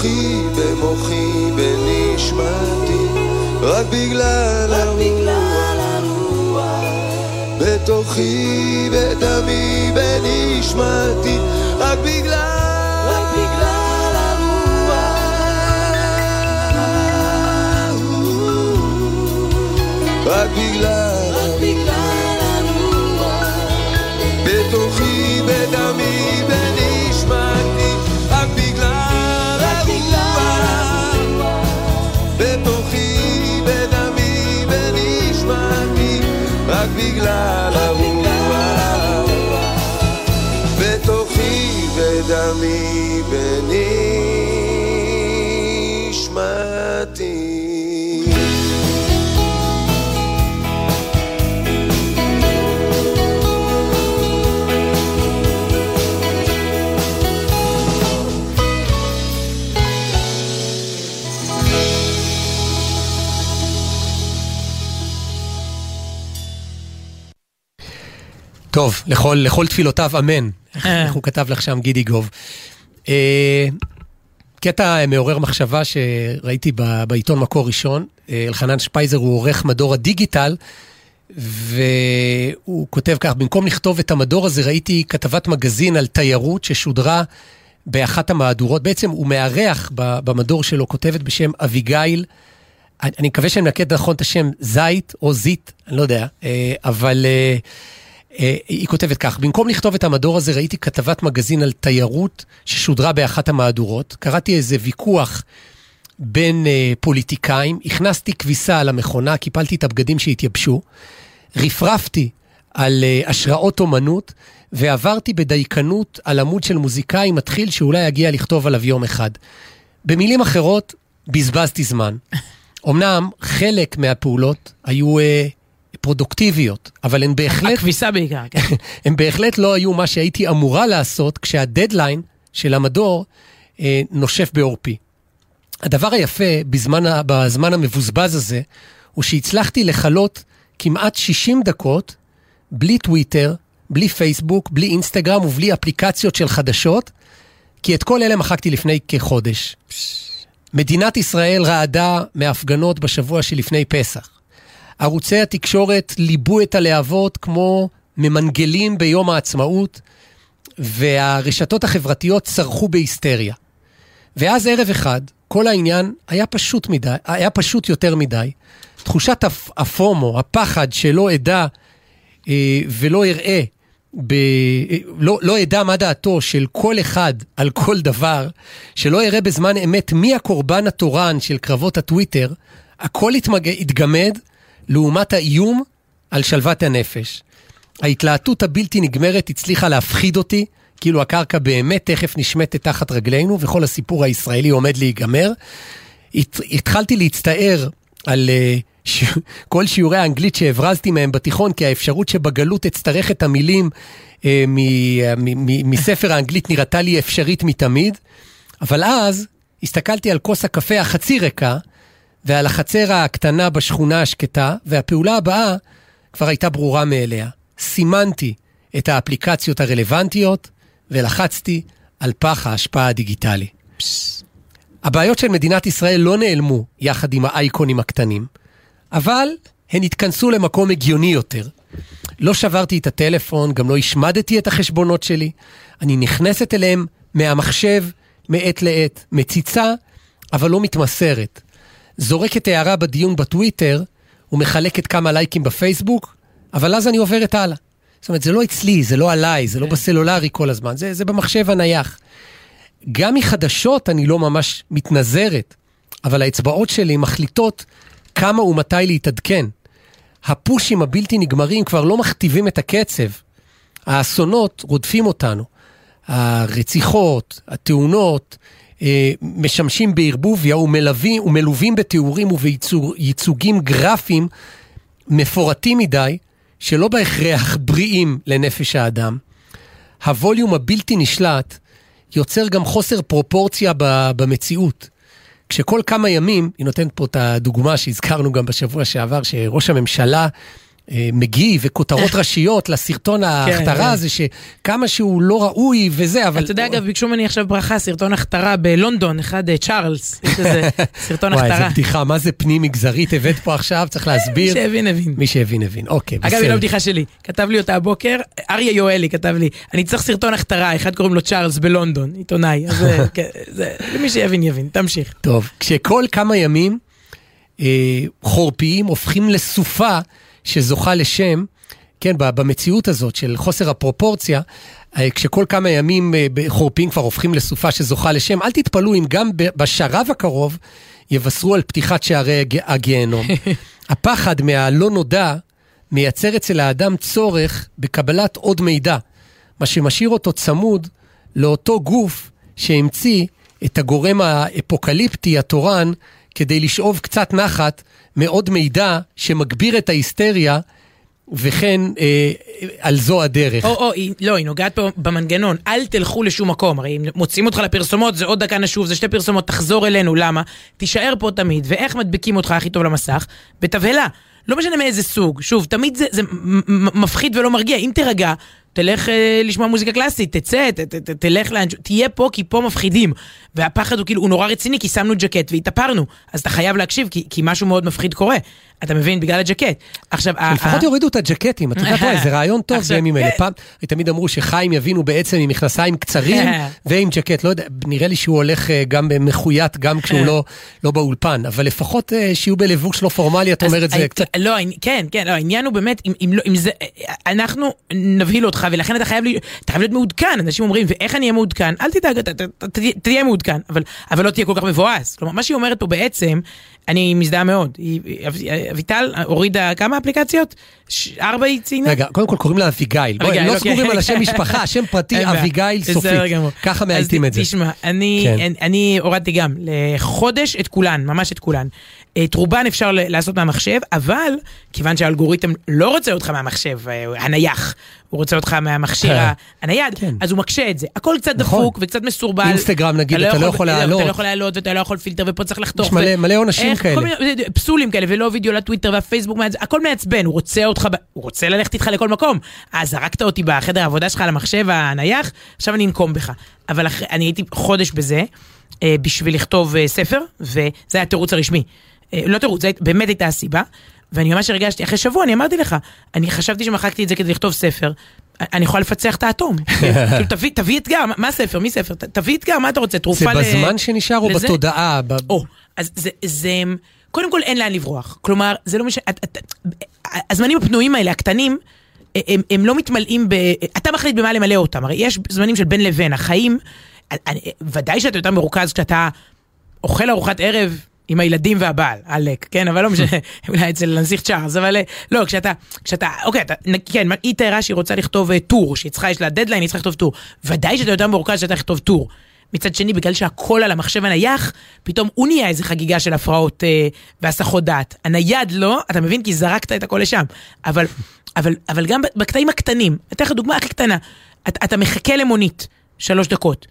בתוכי, במוחי, בנשמתי רק בגלל הרוח. בתוכי, בדמי, בנשמתי רק בגלל בגלל טוב, לכל, לכל תפילותיו אמן. איך אה. איך הוא כתב לך שם גידי גוב. אה, קטע מעורר מחשבה שראיתי ב- בעיתון מקור ראשון, אה, אלחנן שפייזר הוא עורך מדור הדיגיטל, והוא כותב כך, במקום לכתוב את המדור הזה, ראיתי כתבת מגזין על תיירות ששודרה באחת המהדורות. בעצם הוא מארח במדור שלו כותבת בשם אביגיל. אני מקווה שאני מנקד נכון את השם זית או זית, אני לא יודע, אה, אבל אה, אה, היא כותבת כך, במקום לכתוב את המדור הזה ראיתי כתבת מגזין על תיירות ששודרה באחת המהדורות. קראתי איזה ויכוח בין אה, פוליטיקאים, הכנסתי כביסה על המכונה, קיפלתי את הבגדים שהתייבשו, רפרפתי על אה, השראות אומנות, ועברתי בדייקנות על עמוד של מוזיקאי מתחיל שאולי יגיע לכתוב עליו יום אחד. במילים אחרות, בזבזתי זמן. אמנם חלק מהפעולות היו אה, פרודוקטיביות, אבל הן בהחלט... הכביסה בעיקר, כן. <laughs> הם בהחלט לא היו מה שהייתי אמורה לעשות כשהדדליין של המדור אה, נושף בעורפי. הדבר היפה בזמן, בזמן המבוזבז הזה, הוא שהצלחתי לכלות כמעט 60 דקות בלי טוויטר, בלי פייסבוק, בלי אינסטגרם ובלי אפליקציות של חדשות, כי את כל אלה מחקתי לפני כחודש. מדינת ישראל רעדה מהפגנות בשבוע שלפני פסח. ערוצי התקשורת ליבו את הלהבות כמו ממנגלים ביום העצמאות, והרשתות החברתיות צרחו בהיסטריה. ואז ערב אחד, כל העניין היה פשוט מדי, היה פשוט יותר מדי. תחושת הפ- הפומו, הפחד שלא אדע אה, ולא אראה, ב... אה, לא, לא אדע מה דעתו של כל אחד על כל דבר, שלא אראה בזמן אמת מי הקורבן התורן של קרבות הטוויטר, הכל יתמג... יתגמד לעומת האיום על שלוות הנפש. ההתלהטות הבלתי נגמרת הצליחה להפחיד אותי, כאילו הקרקע באמת תכף נשמטת תחת רגלינו וכל הסיפור הישראלי עומד להיגמר. הת... התחלתי להצטער על uh, ש... כל שיעורי האנגלית שהברזתי מהם בתיכון, כי האפשרות שבגלות אצטרך את המילים uh, מ... מ... מ... מספר האנגלית נראתה לי אפשרית מתמיד. אבל אז הסתכלתי על כוס הקפה החצי ריקה, ועל החצר הקטנה בשכונה השקטה, והפעולה הבאה כבר הייתה ברורה מאליה. סימנתי את האפליקציות הרלוונטיות ולחצתי על פח ההשפעה הדיגיטלי. הבעיות של מדינת ישראל לא נעלמו יחד עם האייקונים הקטנים, אבל הן התכנסו למקום הגיוני יותר. לא שברתי את הטלפון, גם לא השמדתי את החשבונות שלי. אני נכנסת אליהם מהמחשב מעת לעת, מציצה, אבל לא מתמסרת. זורקת הערה בדיון בטוויטר ומחלקת כמה לייקים בפייסבוק, אבל אז אני עוברת הלאה. זאת אומרת, זה לא אצלי, זה לא עליי, זה לא בסלולרי כל הזמן, זה, זה במחשב הנייח. גם מחדשות אני לא ממש מתנזרת, אבל האצבעות שלי מחליטות כמה ומתי להתעדכן. הפושים הבלתי נגמרים כבר לא מכתיבים את הקצב. האסונות רודפים אותנו. הרציחות, התאונות, משמשים בערבוביה ומלווים, ומלווים בתיאורים ובייצוגים גרפיים מפורטים מדי, שלא בהכרח בריאים לנפש האדם. הווליום הבלתי נשלט יוצר גם חוסר פרופורציה במציאות. כשכל כמה ימים, היא נותנת פה את הדוגמה שהזכרנו גם בשבוע שעבר, שראש הממשלה אה, מגיב וכותרות <laughs> ראשיות לסרטון כן, ההכתרה הזה, שכמה שהוא לא ראוי וזה, אבל... אתה יודע, אגב, ביקשו ממני עכשיו ברכה, סרטון הכתרה בלונדון, אחד אה, צ'ארלס, יש איזה <laughs> סרטון וואי, הכתרה. איזה בדיחה, מה זה פנים מגזרית הבאת פה עכשיו? צריך <laughs> מי להסביר. שהבין, הבין. מי שהבין, הבין. אוקיי, אגב, היא לא בסדר. בדיחה שלי, כתב לי אותה הבוקר, אריה יואלי כתב לי, אני צריך סרטון הכתרה, אחד קוראים לו צ'ארלס בלונדון, עיתונאי, אז כן, למי שיבין יבין, תמשיך. טוב, כשכל כמה ימים אה, חורפיים הופכים לסופה שזוכה לשם, כן, במציאות הזאת של חוסר הפרופורציה, אה, כשכל כמה ימים אה, חורפיים כבר הופכים לסופה שזוכה לשם, אל תתפלאו אם גם בשרב הקרוב יבשרו על פתיחת שערי הג- הגיהנום. <laughs> הפחד מהלא נודע מייצר אצל האדם צורך בקבלת עוד מידע, מה שמשאיר אותו צמוד לאותו גוף שהמציא את הגורם האפוקליפטי התורן כדי לשאוב קצת נחת מעוד מידע שמגביר את ההיסטריה וכן אה, על זו הדרך. או, או, היא, לא, היא נוגעת פה במנגנון, אל תלכו לשום מקום, הרי אם מוצאים אותך לפרסומות, זה עוד דקה נשוב, זה שתי פרסומות, תחזור אלינו, למה? תישאר פה תמיד, ואיך מדביקים אותך הכי טוב למסך? בתבהלה. לא משנה מאיזה סוג, שוב, תמיד זה, זה מפחיד ולא מרגיע, אם תירגע, תלך אה, לשמוע מוזיקה קלאסית, תצא, ת, ת, ת, תלך לאן, תהיה פה כי פה מפחידים. והפחד הוא כאילו, הוא נורא רציני כי שמנו ג'קט והתאפרנו, אז אתה חייב להקשיב כי, כי משהו מאוד מפחיד קורה. אתה מבין? בגלל הג'קט. עכשיו, לפחות יורידו את הג'קטים, אתה יודע, וואי, זה רעיון טוב בימים אלה. כן. פעם, תמיד אמרו שחיים יבינו בעצם עם מכנסיים קצרים <laughs> ועם ג'קט, לא יודע, נראה לי שהוא הולך אה, גם מחויית, גם כשהוא לא- לא באולפן, אבל לפחות אה, שיהיו בלבוש לא פורמלי, את אז אומרת, זה קצת... לא, כן, כן, לא, העניין הוא באמת, אם, אם, לא, אם זה, אנחנו נבהיל אותך, ולכן אתה חייב, לי- אתה חייב להיות מעודכן. אנשים אומרים, ואיך אני אהיה מעודכן? אל תדאג, תהיה- מעודכן, אבל, אבל לא תהיה כל כך מבואס. כלומר, מה שהיא אומרת פה בעצם, אני מזדהה מאוד. אביטל הורידה כמה אפליקציות? ארבע היא ציינה? רגע, קודם כל קוראים לה אביגיל. בואי, לא אוקיי. סגורים על השם משפחה, שם פרטי. אביגיל סופית. ככה מאייתים את זה. תשמע, כן. אני הורדתי גם לחודש את כולן, ממש את כולן. את רובן אפשר לעשות מהמחשב, אבל כיוון שהאלגוריתם לא רוצה אותך מהמחשב אה, הנייח, הוא רוצה אותך מהמכשיר כן. הנייד, כן. אז הוא מקשה את זה. הכל קצת נכון. דפוק וקצת מסורבל. אינסטגרם, נגיד, אתה לא יכול להעלות. אתה לא יכול להעלות ואתה לא יכול פילטר ופה צריך לחתוך. יש מלא- מלא עונשים כאלה. מיני פסולים כאלה ולא וידאו לטוויטר והפייסבוק, הכל מעצבן, הוא רוצה אותך, ב- הוא רוצה ללכת איתך לכל מקום. אז זרקת אותי בחדר העבודה שלך על המחשב הנייח, עכשיו אני אנקום בך. אבל אחרי, אני הייתי חודש בזה, אה, בשביל לכתוב אה, ספר, וזה היה התירוץ הרשמי. אה, לא תירוץ, זה באמת הייתה הסיבה. ואני ממש הרגשתי, אחרי שבוע, אני אמרתי לך, אני חשבתי שמחקתי את זה כדי לכתוב ספר, אני יכולה לפצח את האטום. <laughs> כאילו, תביא, תביא אתגר, מה- ספר? מי ספר? תביא אתגר, מה אתה רוצה? זה תרופה ל... בזמן שנשאר או? בתודעה? או, אז זה, זה, קודם כל אין לאן לברוח. כלומר, זה לא משנה, הזמנים הפנויים האלה, הקטנים, הם, הם לא מתמלאים ב... אתה מחליט במה למלא אותם, הרי יש זמנים של בין לבין, החיים, ודאי שאתה יותר מרוכז כשאתה אוכל ארוחת ערב עם הילדים והבעל, עלק, כן, אבל לא משנה, <laughs> אולי אצל הנסיך צ'ארלס, אבל אה, לא, כשאתה, כשאתה, אוקיי, אתה, כן, היא תיארה שהיא רוצה לכתוב אה, טור, שהיא צריכה, יש לה דדליין, היא צריכה לכתוב טור. ודאי שאתה יותר מרוכז שאתה לכתוב טור. מצד שני, בגלל שהכל על המחשב הנייח, פתאום הוא נהיה איזה חגיגה של הפרעות אה, והסחות דעת. הנייד לא, אתה מבין? כי זרקת את הכל לשם. אבל, אבל, אבל גם בקטעים הקטנים, אני אתן לך דוגמה הכי קטנה, אתה, אתה מחכה למונית שלוש דקות,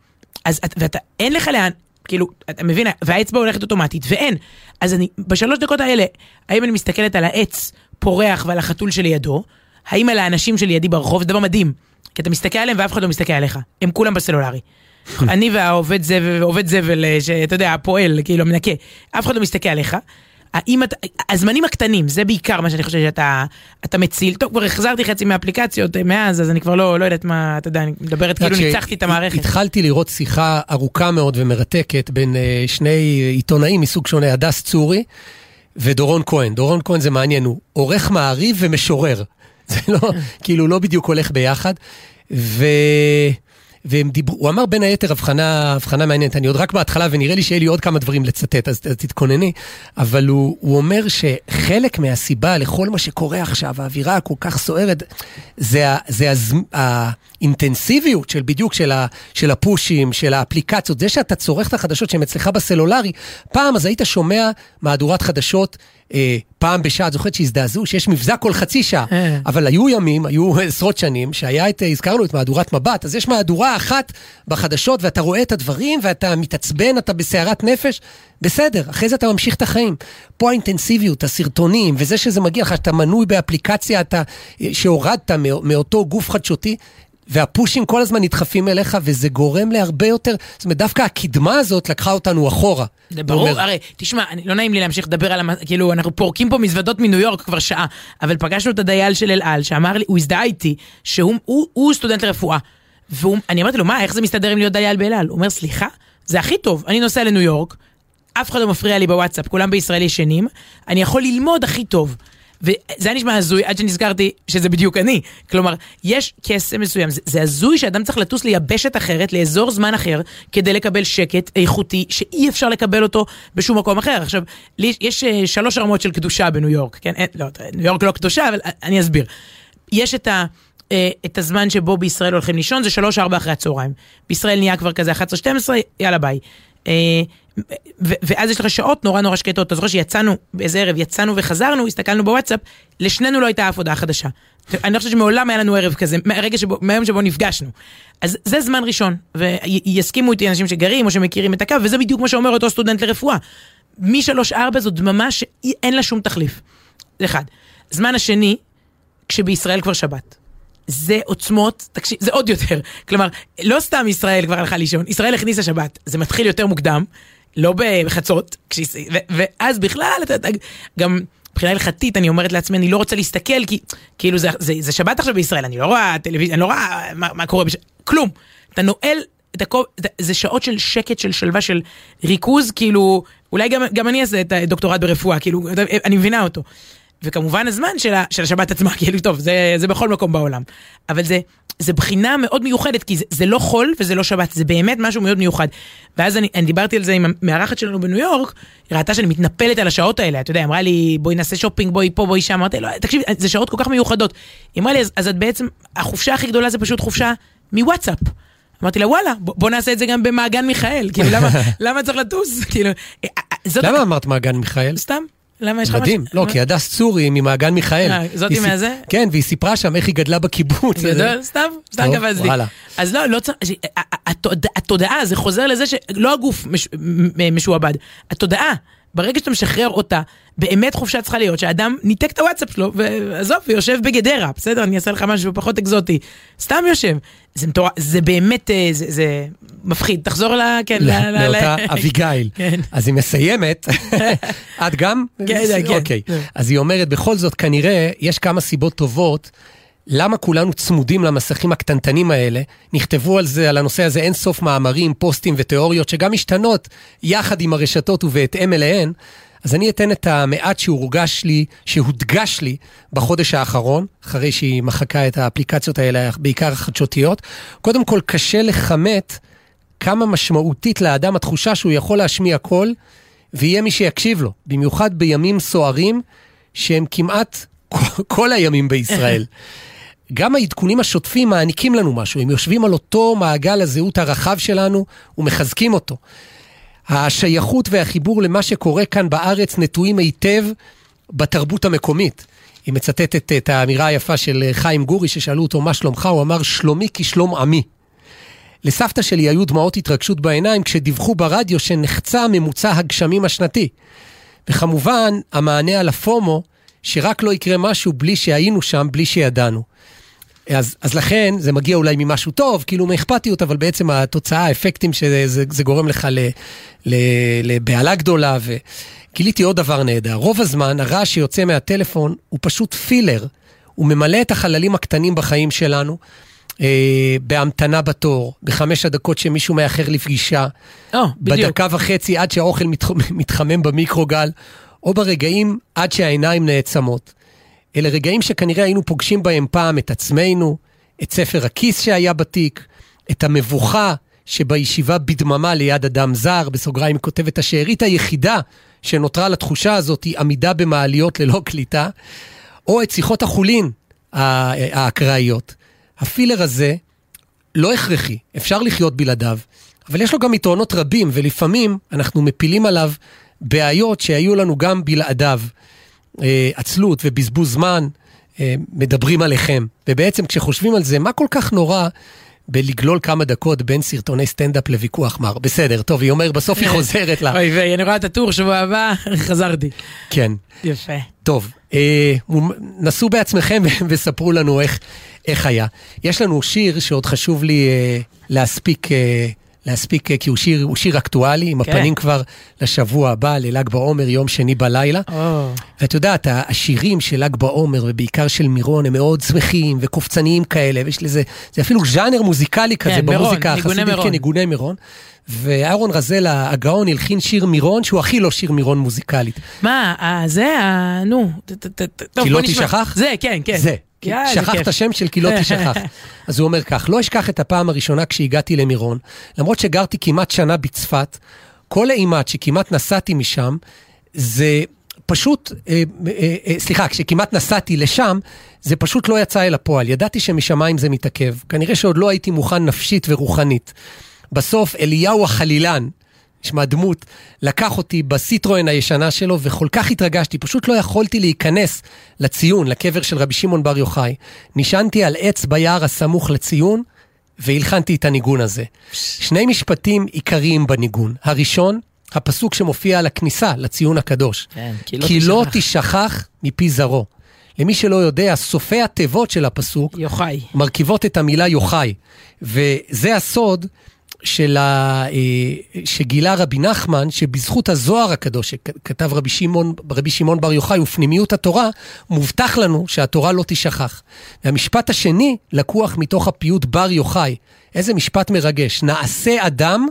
אז את- ואתה, אין לך לאן, כאילו, אתה מבין, והאצבע הולכת אוטומטית, ואין. אז אני, בשלוש דקות האלה, האם אני מסתכלת על העץ פורח ועל החתול שלידו, האם על האנשים שלידי ברחוב, זה דבר מדהים. כי אתה מסתכל עליהם ואף אחד לא מסתכל עליך, הם כולם בסלולרי. אני והעובד זבל, עובד זבל, אה, שאתה יודע, הפועל, כאילו, המנקה, אף אחד לא מסתכל עליך. האם אתה, הזמנים הקטנים, זה בעיקר מה שאני חושב שאתה אתה מציל. טוב, כבר החזרתי חצי מהאפליקציות אה, מאז, אז אני כבר לא, לא יודעת מה, אתה יודע, אני מדברת כאילו רק ניצחתי את המערכת. התחלתי לראות שיחה ארוכה מאוד ומרתקת בין אה, שני עיתונאים מסוג שונה, הדס צורי ודורון כהן. דורון כהן זה מעניין, הוא עורך מעריב ומשורר. <laughs> זה לא, כאילו לא בדיוק הולך ביחד. ו... והם דיברו, הוא אמר בין היתר הבחנה, הבחנה מעניינת, אני עוד רק בהתחלה ונראה לי שיהיה לי עוד כמה דברים לצטט, אז, אז תתכונני, אבל הוא, הוא אומר שחלק מהסיבה לכל מה שקורה עכשיו, האווירה הכל כך סוערת, זה, זה הז, האינטנסיביות של בדיוק של, ה, של הפושים, של האפליקציות, זה שאתה צורך את החדשות שהן אצלך בסלולרי, פעם אז היית שומע מהדורת חדשות אה, פעם בשעה, את זוכרת שהזדעזעו, שיש מבזק כל חצי שעה, אה. אבל היו ימים, היו <laughs> עשרות שנים, שהיה את, הזכרנו את מהדורת מבט, אז יש מהדורה אחת בחדשות ואתה רואה את הדברים ואתה מתעצבן, אתה בסערת נפש, בסדר, אחרי זה אתה ממשיך את החיים. פה האינטנסיביות, הסרטונים, וזה שזה מגיע לך, שאתה מנוי באפליקציה, אתה, שהורדת מא- מאותו גוף חדשותי, והפושים כל הזמן נדחפים אליך, וזה גורם להרבה יותר, זאת אומרת, דווקא הקדמה הזאת לקחה אותנו אחורה. זה ברור, אומר, הרי, תשמע, אני, לא נעים לי להמשיך לדבר על, המ... כאילו, אנחנו פורקים פה מזוודות מניו יורק כבר שעה, אבל פגשנו את הדייל של אל על, שאמר לי, הוא הזדהה איתי, שהוא הוא, הוא סטודנט לרפואה. ואני אמרתי לו, מה, איך זה מסתדר עם להיות דייל באל על? הוא אומר, סליחה, זה הכי טוב, אני נוסע לניו יורק, אף אחד לא מפריע לי בוואטסאפ, כולם בישראל ישנים, אני יכול ללמוד הכי טוב. וזה היה נשמע הזוי עד שנזכרתי שזה בדיוק אני. כלומר, יש קסם מסוים, זה, זה הזוי שאדם צריך לטוס ליבשת אחרת, לאזור זמן אחר, כדי לקבל שקט איכותי, שאי אפשר לקבל אותו בשום מקום אחר. עכשיו, לי, יש אה, שלוש רמות של קדושה בניו יורק, כן? אין, לא, ניו יורק לא קדושה, אבל אני אסביר. יש את ה... אה, את הזמן שבו בישראל הולכים לישון, זה 3-4 אחרי הצהריים. בישראל נהיה כבר כזה 11-12, יאללה ביי. ו- ואז יש לך שעות נורא נורא שקטות. אתה זוכר שיצאנו, באיזה ערב יצאנו וחזרנו, הסתכלנו בוואטסאפ, לשנינו לא הייתה אף הודעה חדשה. אני לא חושבת שמעולם היה לנו ערב כזה, מהרגע שבו, מהיום שבו נפגשנו. אז זה זמן ראשון, ויסכימו איתי אנשים שגרים או שמכירים את הקו, וזה בדיוק מה שאומר אותו סטודנט לרפואה. מ-3-4 זאת דממה שאין לה שום תחליף. אחד. זמן השני, כשבישראל כבר שבת. זה עוצמות, תקשיב, זה עוד יותר. כלומר, לא סתם ישראל כבר הלכה לישון, ישראל הכניסה שבת. זה מתחיל יותר מוקדם, לא בחצות, ואז בכלל, אתה גם מבחינה הלכתית, אני אומרת לעצמי, אני לא רוצה להסתכל, כי כאילו זה, זה, זה שבת עכשיו בישראל, אני לא רואה טלוויזיה, אני לא רואה מה, מה קורה, בש... כלום. אתה נועל את הכל, זה שעות של שקט, של שלווה, של ריכוז, כאילו, אולי גם, גם אני אעשה את הדוקטורט ברפואה, כאילו, אני מבינה אותו. וכמובן הזמן של, ה, של השבת עצמה, <laughs> כאילו, טוב, זה, זה בכל מקום בעולם. אבל זה, זה בחינה מאוד מיוחדת, כי זה, זה לא חול וזה לא שבת, זה באמת משהו מאוד מיוחד. ואז אני, אני דיברתי על זה עם המארחת שלנו בניו יורק, היא ראתה שאני מתנפלת על השעות האלה, אתה יודע, אמרה לי, בואי נעשה שופינג, בואי פה, בואי שם, אמרתי, לא, תקשיב, זה שעות כל כך מיוחדות. היא אמרה לי, אז, אז את בעצם, החופשה הכי גדולה זה פשוט חופשה מוואטסאפ. אמרתי לה, וואלה, בוא, נעשה את זה גם במעגן מיכאל, כאילו, למה, <laughs> למה צריך לטוס? <laughs> כאילו, אה, אה, זאת... למה אמרת מעגן מיכאל? סתם? למה יש לך מדהים, לא, כי הדס צורי ממעגן מיכאל. אה, זאתי מהזה? כן, והיא סיפרה שם איך היא גדלה בקיבוץ. גדול, סתם, סתם טוב, קפץ לי. וואלה. אז לא, לא צריך, התודעה- זה חוזר לזה שלא הגוף משועבד, התודעה, ברגע שאתה משחרר אותה, באמת חופשה צריכה להיות שהאדם ניתק את הוואטסאפ שלו, ועזוב, ויושב בגדרה, בסדר, אני אעשה לך משהו פחות אקזוטי, סתם יושב. זה מטורף, זה באמת, אה, זה זה מפחיד, תחזור ל... כן, ל- ל- ל- לאותה אביגיל. <laughs> כן. אז היא מסיימת, <laughs> את גם? כן, כן. אוקיי. אז היא אומרת, בכל זאת, כנראה יש כמה סיבות טובות. למה כולנו צמודים למסכים הקטנטנים האלה? נכתבו על זה, על הנושא הזה אין סוף מאמרים, פוסטים ותיאוריות שגם משתנות יחד עם הרשתות ובהתאם אליהן. אז אני אתן את המעט שהורגש לי, שהודגש לי בחודש האחרון, אחרי שהיא מחקה את האפליקציות האלה, בעיקר החדשותיות. קודם כל, קשה לכמת כמה משמעותית לאדם התחושה שהוא יכול להשמיע קול, ויהיה מי שיקשיב לו, במיוחד בימים סוערים, שהם כמעט כל הימים בישראל. <laughs> גם העדכונים השוטפים מעניקים לנו משהו, הם יושבים על אותו מעגל הזהות הרחב שלנו ומחזקים אותו. השייכות והחיבור למה שקורה כאן בארץ נטועים היטב בתרבות המקומית. היא מצטטת את האמירה היפה של חיים גורי, ששאלו אותו מה שלומך, הוא אמר שלומי כשלום עמי. לסבתא שלי היו דמעות התרגשות בעיניים כשדיווחו ברדיו שנחצה ממוצע הגשמים השנתי. וכמובן, המענה על הפומו, שרק לא יקרה משהו בלי שהיינו שם, בלי שידענו. אז, אז לכן זה מגיע אולי ממשהו טוב, כאילו מאכפתיות, אבל בעצם התוצאה, האפקטים שזה זה, זה גורם לך לבהלה גדולה. וגיליתי עוד דבר נהדר, רוב הזמן הרעש שיוצא מהטלפון הוא פשוט פילר, הוא ממלא את החללים הקטנים בחיים שלנו. אה, בהמתנה בתור, בחמש הדקות שמישהו מאחר לפגישה, oh, בדיוק. בדקה וחצי עד שהאוכל מת, מתחמם במיקרוגל, או ברגעים עד שהעיניים נעצמות. אלה רגעים שכנראה היינו פוגשים בהם פעם את עצמנו, את ספר הכיס שהיה בתיק, את המבוכה שבישיבה בדממה ליד אדם זר, בסוגריים כותבת השארית היחידה שנותרה לתחושה הזאת היא עמידה במעליות ללא קליטה, או את שיחות החולין האקראיות. הפילר הזה לא הכרחי, אפשר לחיות בלעדיו, אבל יש לו גם יתרונות רבים, ולפעמים אנחנו מפילים עליו בעיות שהיו לנו גם בלעדיו. אה, עצלות ובזבוז זמן, אה, מדברים עליכם. ובעצם כשחושבים על זה, מה כל כך נורא בלגלול כמה דקות בין סרטוני סטנדאפ לוויכוח מר? בסדר, טוב, היא אומרת, בסוף היא חוזרת לה. אוי ויי, אני רואה את הטור שבוע הבא, <laughs> חזרתי. כן. יפה. טוב, אה, נסו בעצמכם <laughs> וספרו לנו איך, איך היה. יש לנו שיר שעוד חשוב לי אה, להספיק אה, להספיק, כי הוא שיר, הוא שיר אקטואלי, עם כן. הפנים כבר לשבוע הבא, לל"ג בעומר, יום שני בלילה. Oh. ואת יודעת, השירים של ל"ג בעומר, ובעיקר של מירון, הם מאוד שמחים וקופצניים כאלה, ויש לזה, זה אפילו ז'אנר מוזיקלי כזה כן, במוזיקה החסידית, כן, ניגוני מירון. ואהרון רזל הגאון הלחין שיר מירון שהוא הכי לא שיר מירון מוזיקלית. מה, זה, נו, כי לא תשכח? זה, כן, כן. זה. שכח את השם של כי לא <laughs> תשכח. אז הוא אומר כך, לא אשכח את הפעם הראשונה כשהגעתי למירון, למרות שגרתי כמעט שנה בצפת, כל אימת שכמעט נסעתי משם, זה פשוט, אה, אה, אה, סליחה, כשכמעט נסעתי לשם, זה פשוט לא יצא אל הפועל. ידעתי שמשמיים זה מתעכב. כנראה שעוד לא הייתי מוכן נפשית ורוחנית. בסוף אליהו החלילן, נשמע דמות, לקח אותי בסיטרואן הישנה שלו, וכל כך התרגשתי, פשוט לא יכולתי להיכנס לציון, לקבר של רבי שמעון בר יוחאי. נשענתי על עץ ביער הסמוך לציון, והלחנתי את הניגון הזה. שני משפטים עיקריים בניגון. הראשון, הפסוק שמופיע על הכניסה לציון הקדוש. כן, כי לא כי תשכח. לא תשכח מפי זרעו. למי שלא יודע, סופי התיבות של הפסוק יוחאי. מרכיבות את המילה יוחאי. וזה הסוד של ה... אה, שגילה רבי נחמן, שבזכות הזוהר הקדוש שכתב רבי שמעון, רבי שמעון בר יוחאי ופנימיות התורה, מובטח לנו שהתורה לא תשכח. והמשפט השני לקוח מתוך הפיוט בר יוחאי. איזה משפט מרגש. נעשה אדם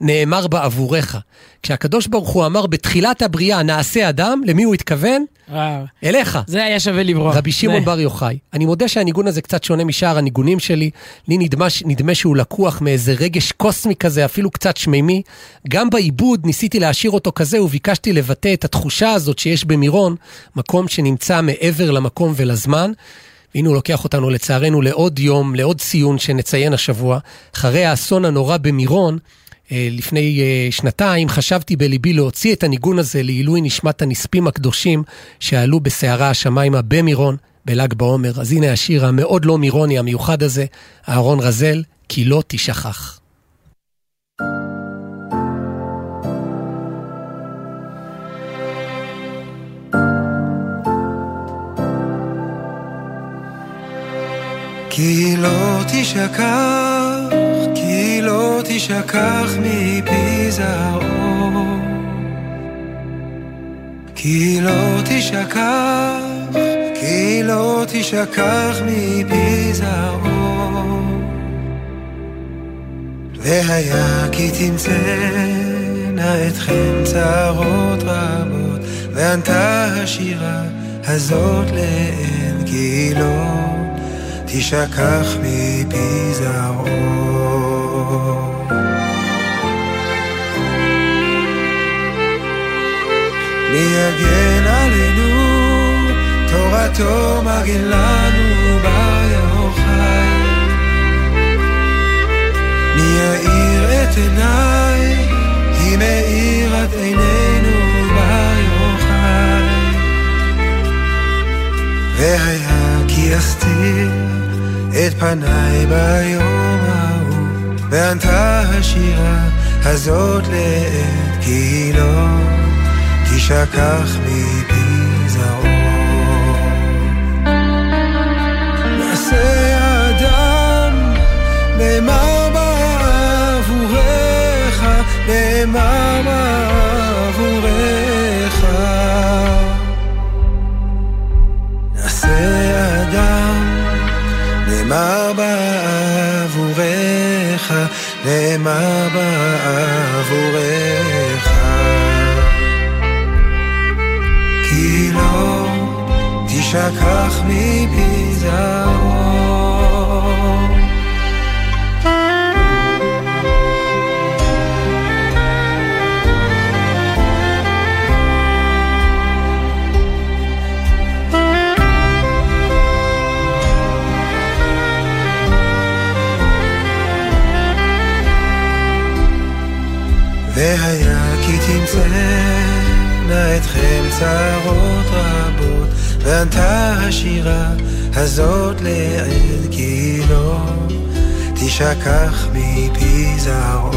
נאמר בעבורך. כשהקדוש ברוך הוא אמר בתחילת הבריאה נעשה אדם, למי הוא התכוון? וואו. אליך. זה היה שווה לברוח. רבי שמעון בר יוחאי. אני מודה שהניגון הזה קצת שונה משאר הניגונים שלי. לי נדמה, נדמה שהוא לקוח מאיזה רגש קוסמי כזה, אפילו קצת שמימי. גם בעיבוד ניסיתי להשאיר אותו כזה וביקשתי לבטא את התחושה הזאת שיש במירון, מקום שנמצא מעבר למקום ולזמן. והנה הוא לוקח אותנו לצערנו לעוד יום, לעוד ציון שנציין השבוע. אחרי האסון הנורא במירון, לפני אה, שנתיים חשבתי בליבי להוציא את הניגון הזה לעילוי נשמת הנספים הקדושים שעלו בסערה השמיימה במירון בל"ג בעומר. אז הנה השיר המאוד לא מירוני המיוחד הזה, אהרון רזל, כי לא תשכח. כי לא תשכח, לא תשכח מפי זרעו. כי לא תשכח, כי לא תשכח מפי זרעו. והיה כי תמצאנה אתכם צרות רבות, וענתה השירה הזאת לאין כי לא תשכח מפי זרעו. יגן עלינו, תורתו מגן לנו ביוחאי. מי יאיר את עיניי, היא מאירת עינינו ביוחאי. והיה כי אסתיר את פניי ביום ההוא, וענתה השירה הזאת לעת כי לא תשכח מפי זרעו. נעשה אדם, נאמר בעבורך, נאמר בעבורך. נעשה אדם, נאמר בעבורך, נאמר בעבורך. כי לא תשכח מפי זרעו. תמצאנה אתכם צרות רבות, וענתה השירה הזאת לעד כי לא תשכח מפי זרעו.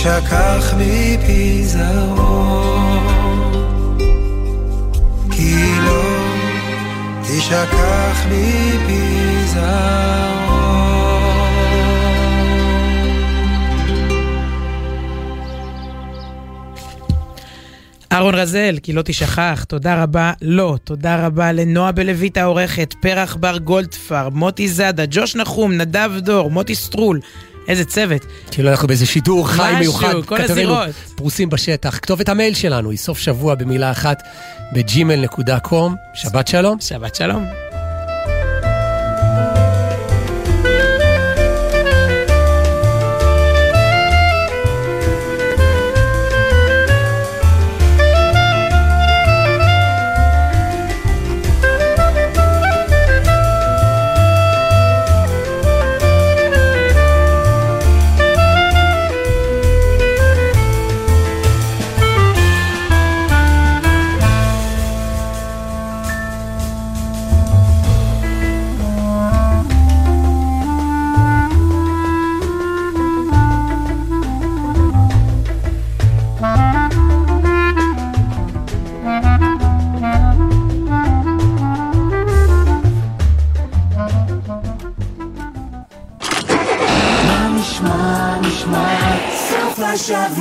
תשכח מפי זרעו, כי לא תשכח מפי זרעו. אהרון רזל, כי לא תשכח, תודה רבה לו, תודה רבה לנועה בלויט העורכת, פרח בר גולדפר, מוטי זאדה, ג'וש נחום, נדב דור, מוטי סטרול, איזה צוות. כאילו אנחנו באיזה שידור חי משהו, מיוחד. כל כתבינו הזירות. פרוסים בשטח. כתובת המייל שלנו היא סוף שבוע במילה אחת בג'ימל.קום. שבת שלום. שבת שלום. ביום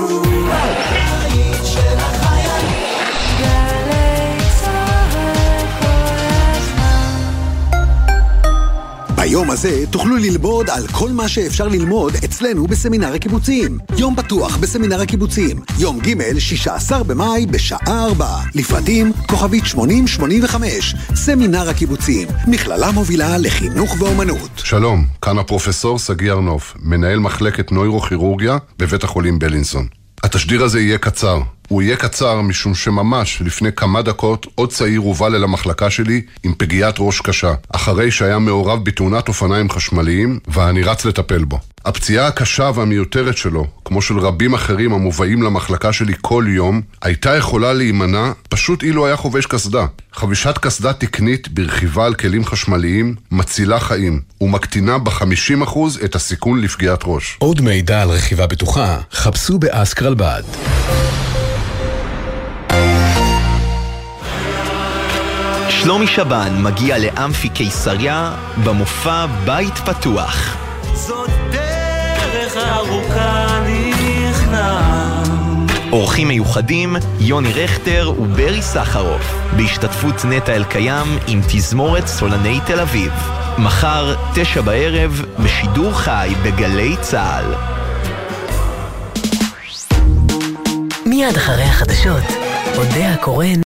הזה תוכלו ללמוד על כל מה שאפשר ללמוד אצלנו בסמינר הקיבוצים. יום פתוח בסמינר הקיבוצים, יום ג' 16 במאי בשעה 4. לפרטים כוכבית 8085, סמינר הקיבוצים, מכללה מובילה לחינוך ואומנות. שלום, כאן הפרופסור שגיא ארנוף, מנהל מחלקת נוירוכירורגיה בבית החולים בלינסון. התשדיר הזה יהיה קצר. הוא יהיה קצר משום שממש לפני כמה דקות עוד צעיר הובל אל המחלקה שלי עם פגיעת ראש קשה, אחרי שהיה מעורב בתאונת אופניים חשמליים ואני רץ לטפל בו. הפציעה הקשה והמיותרת שלו, כמו של רבים אחרים המובאים למחלקה שלי כל יום, הייתה יכולה להימנע פשוט אילו היה חובש קסדה. חבישת קסדה תקנית ברכיבה על כלים חשמליים מצילה חיים ומקטינה ב-50% את הסיכון לפגיעת ראש. עוד מידע על רכיבה בטוחה, חפשו באסקרלבד. שלומי שבן מגיע לאמפי קיסריה במופע בית פתוח. זאת דרך ארוכה נכנע אורחים מיוחדים, יוני רכטר וברי סחרוף, בהשתתפות נטע אלקיים עם תזמורת סולני תל אביב. מחר, תשע בערב, בשידור חי בגלי צה"ל. מיד אחרי החדשות, אודה הקורן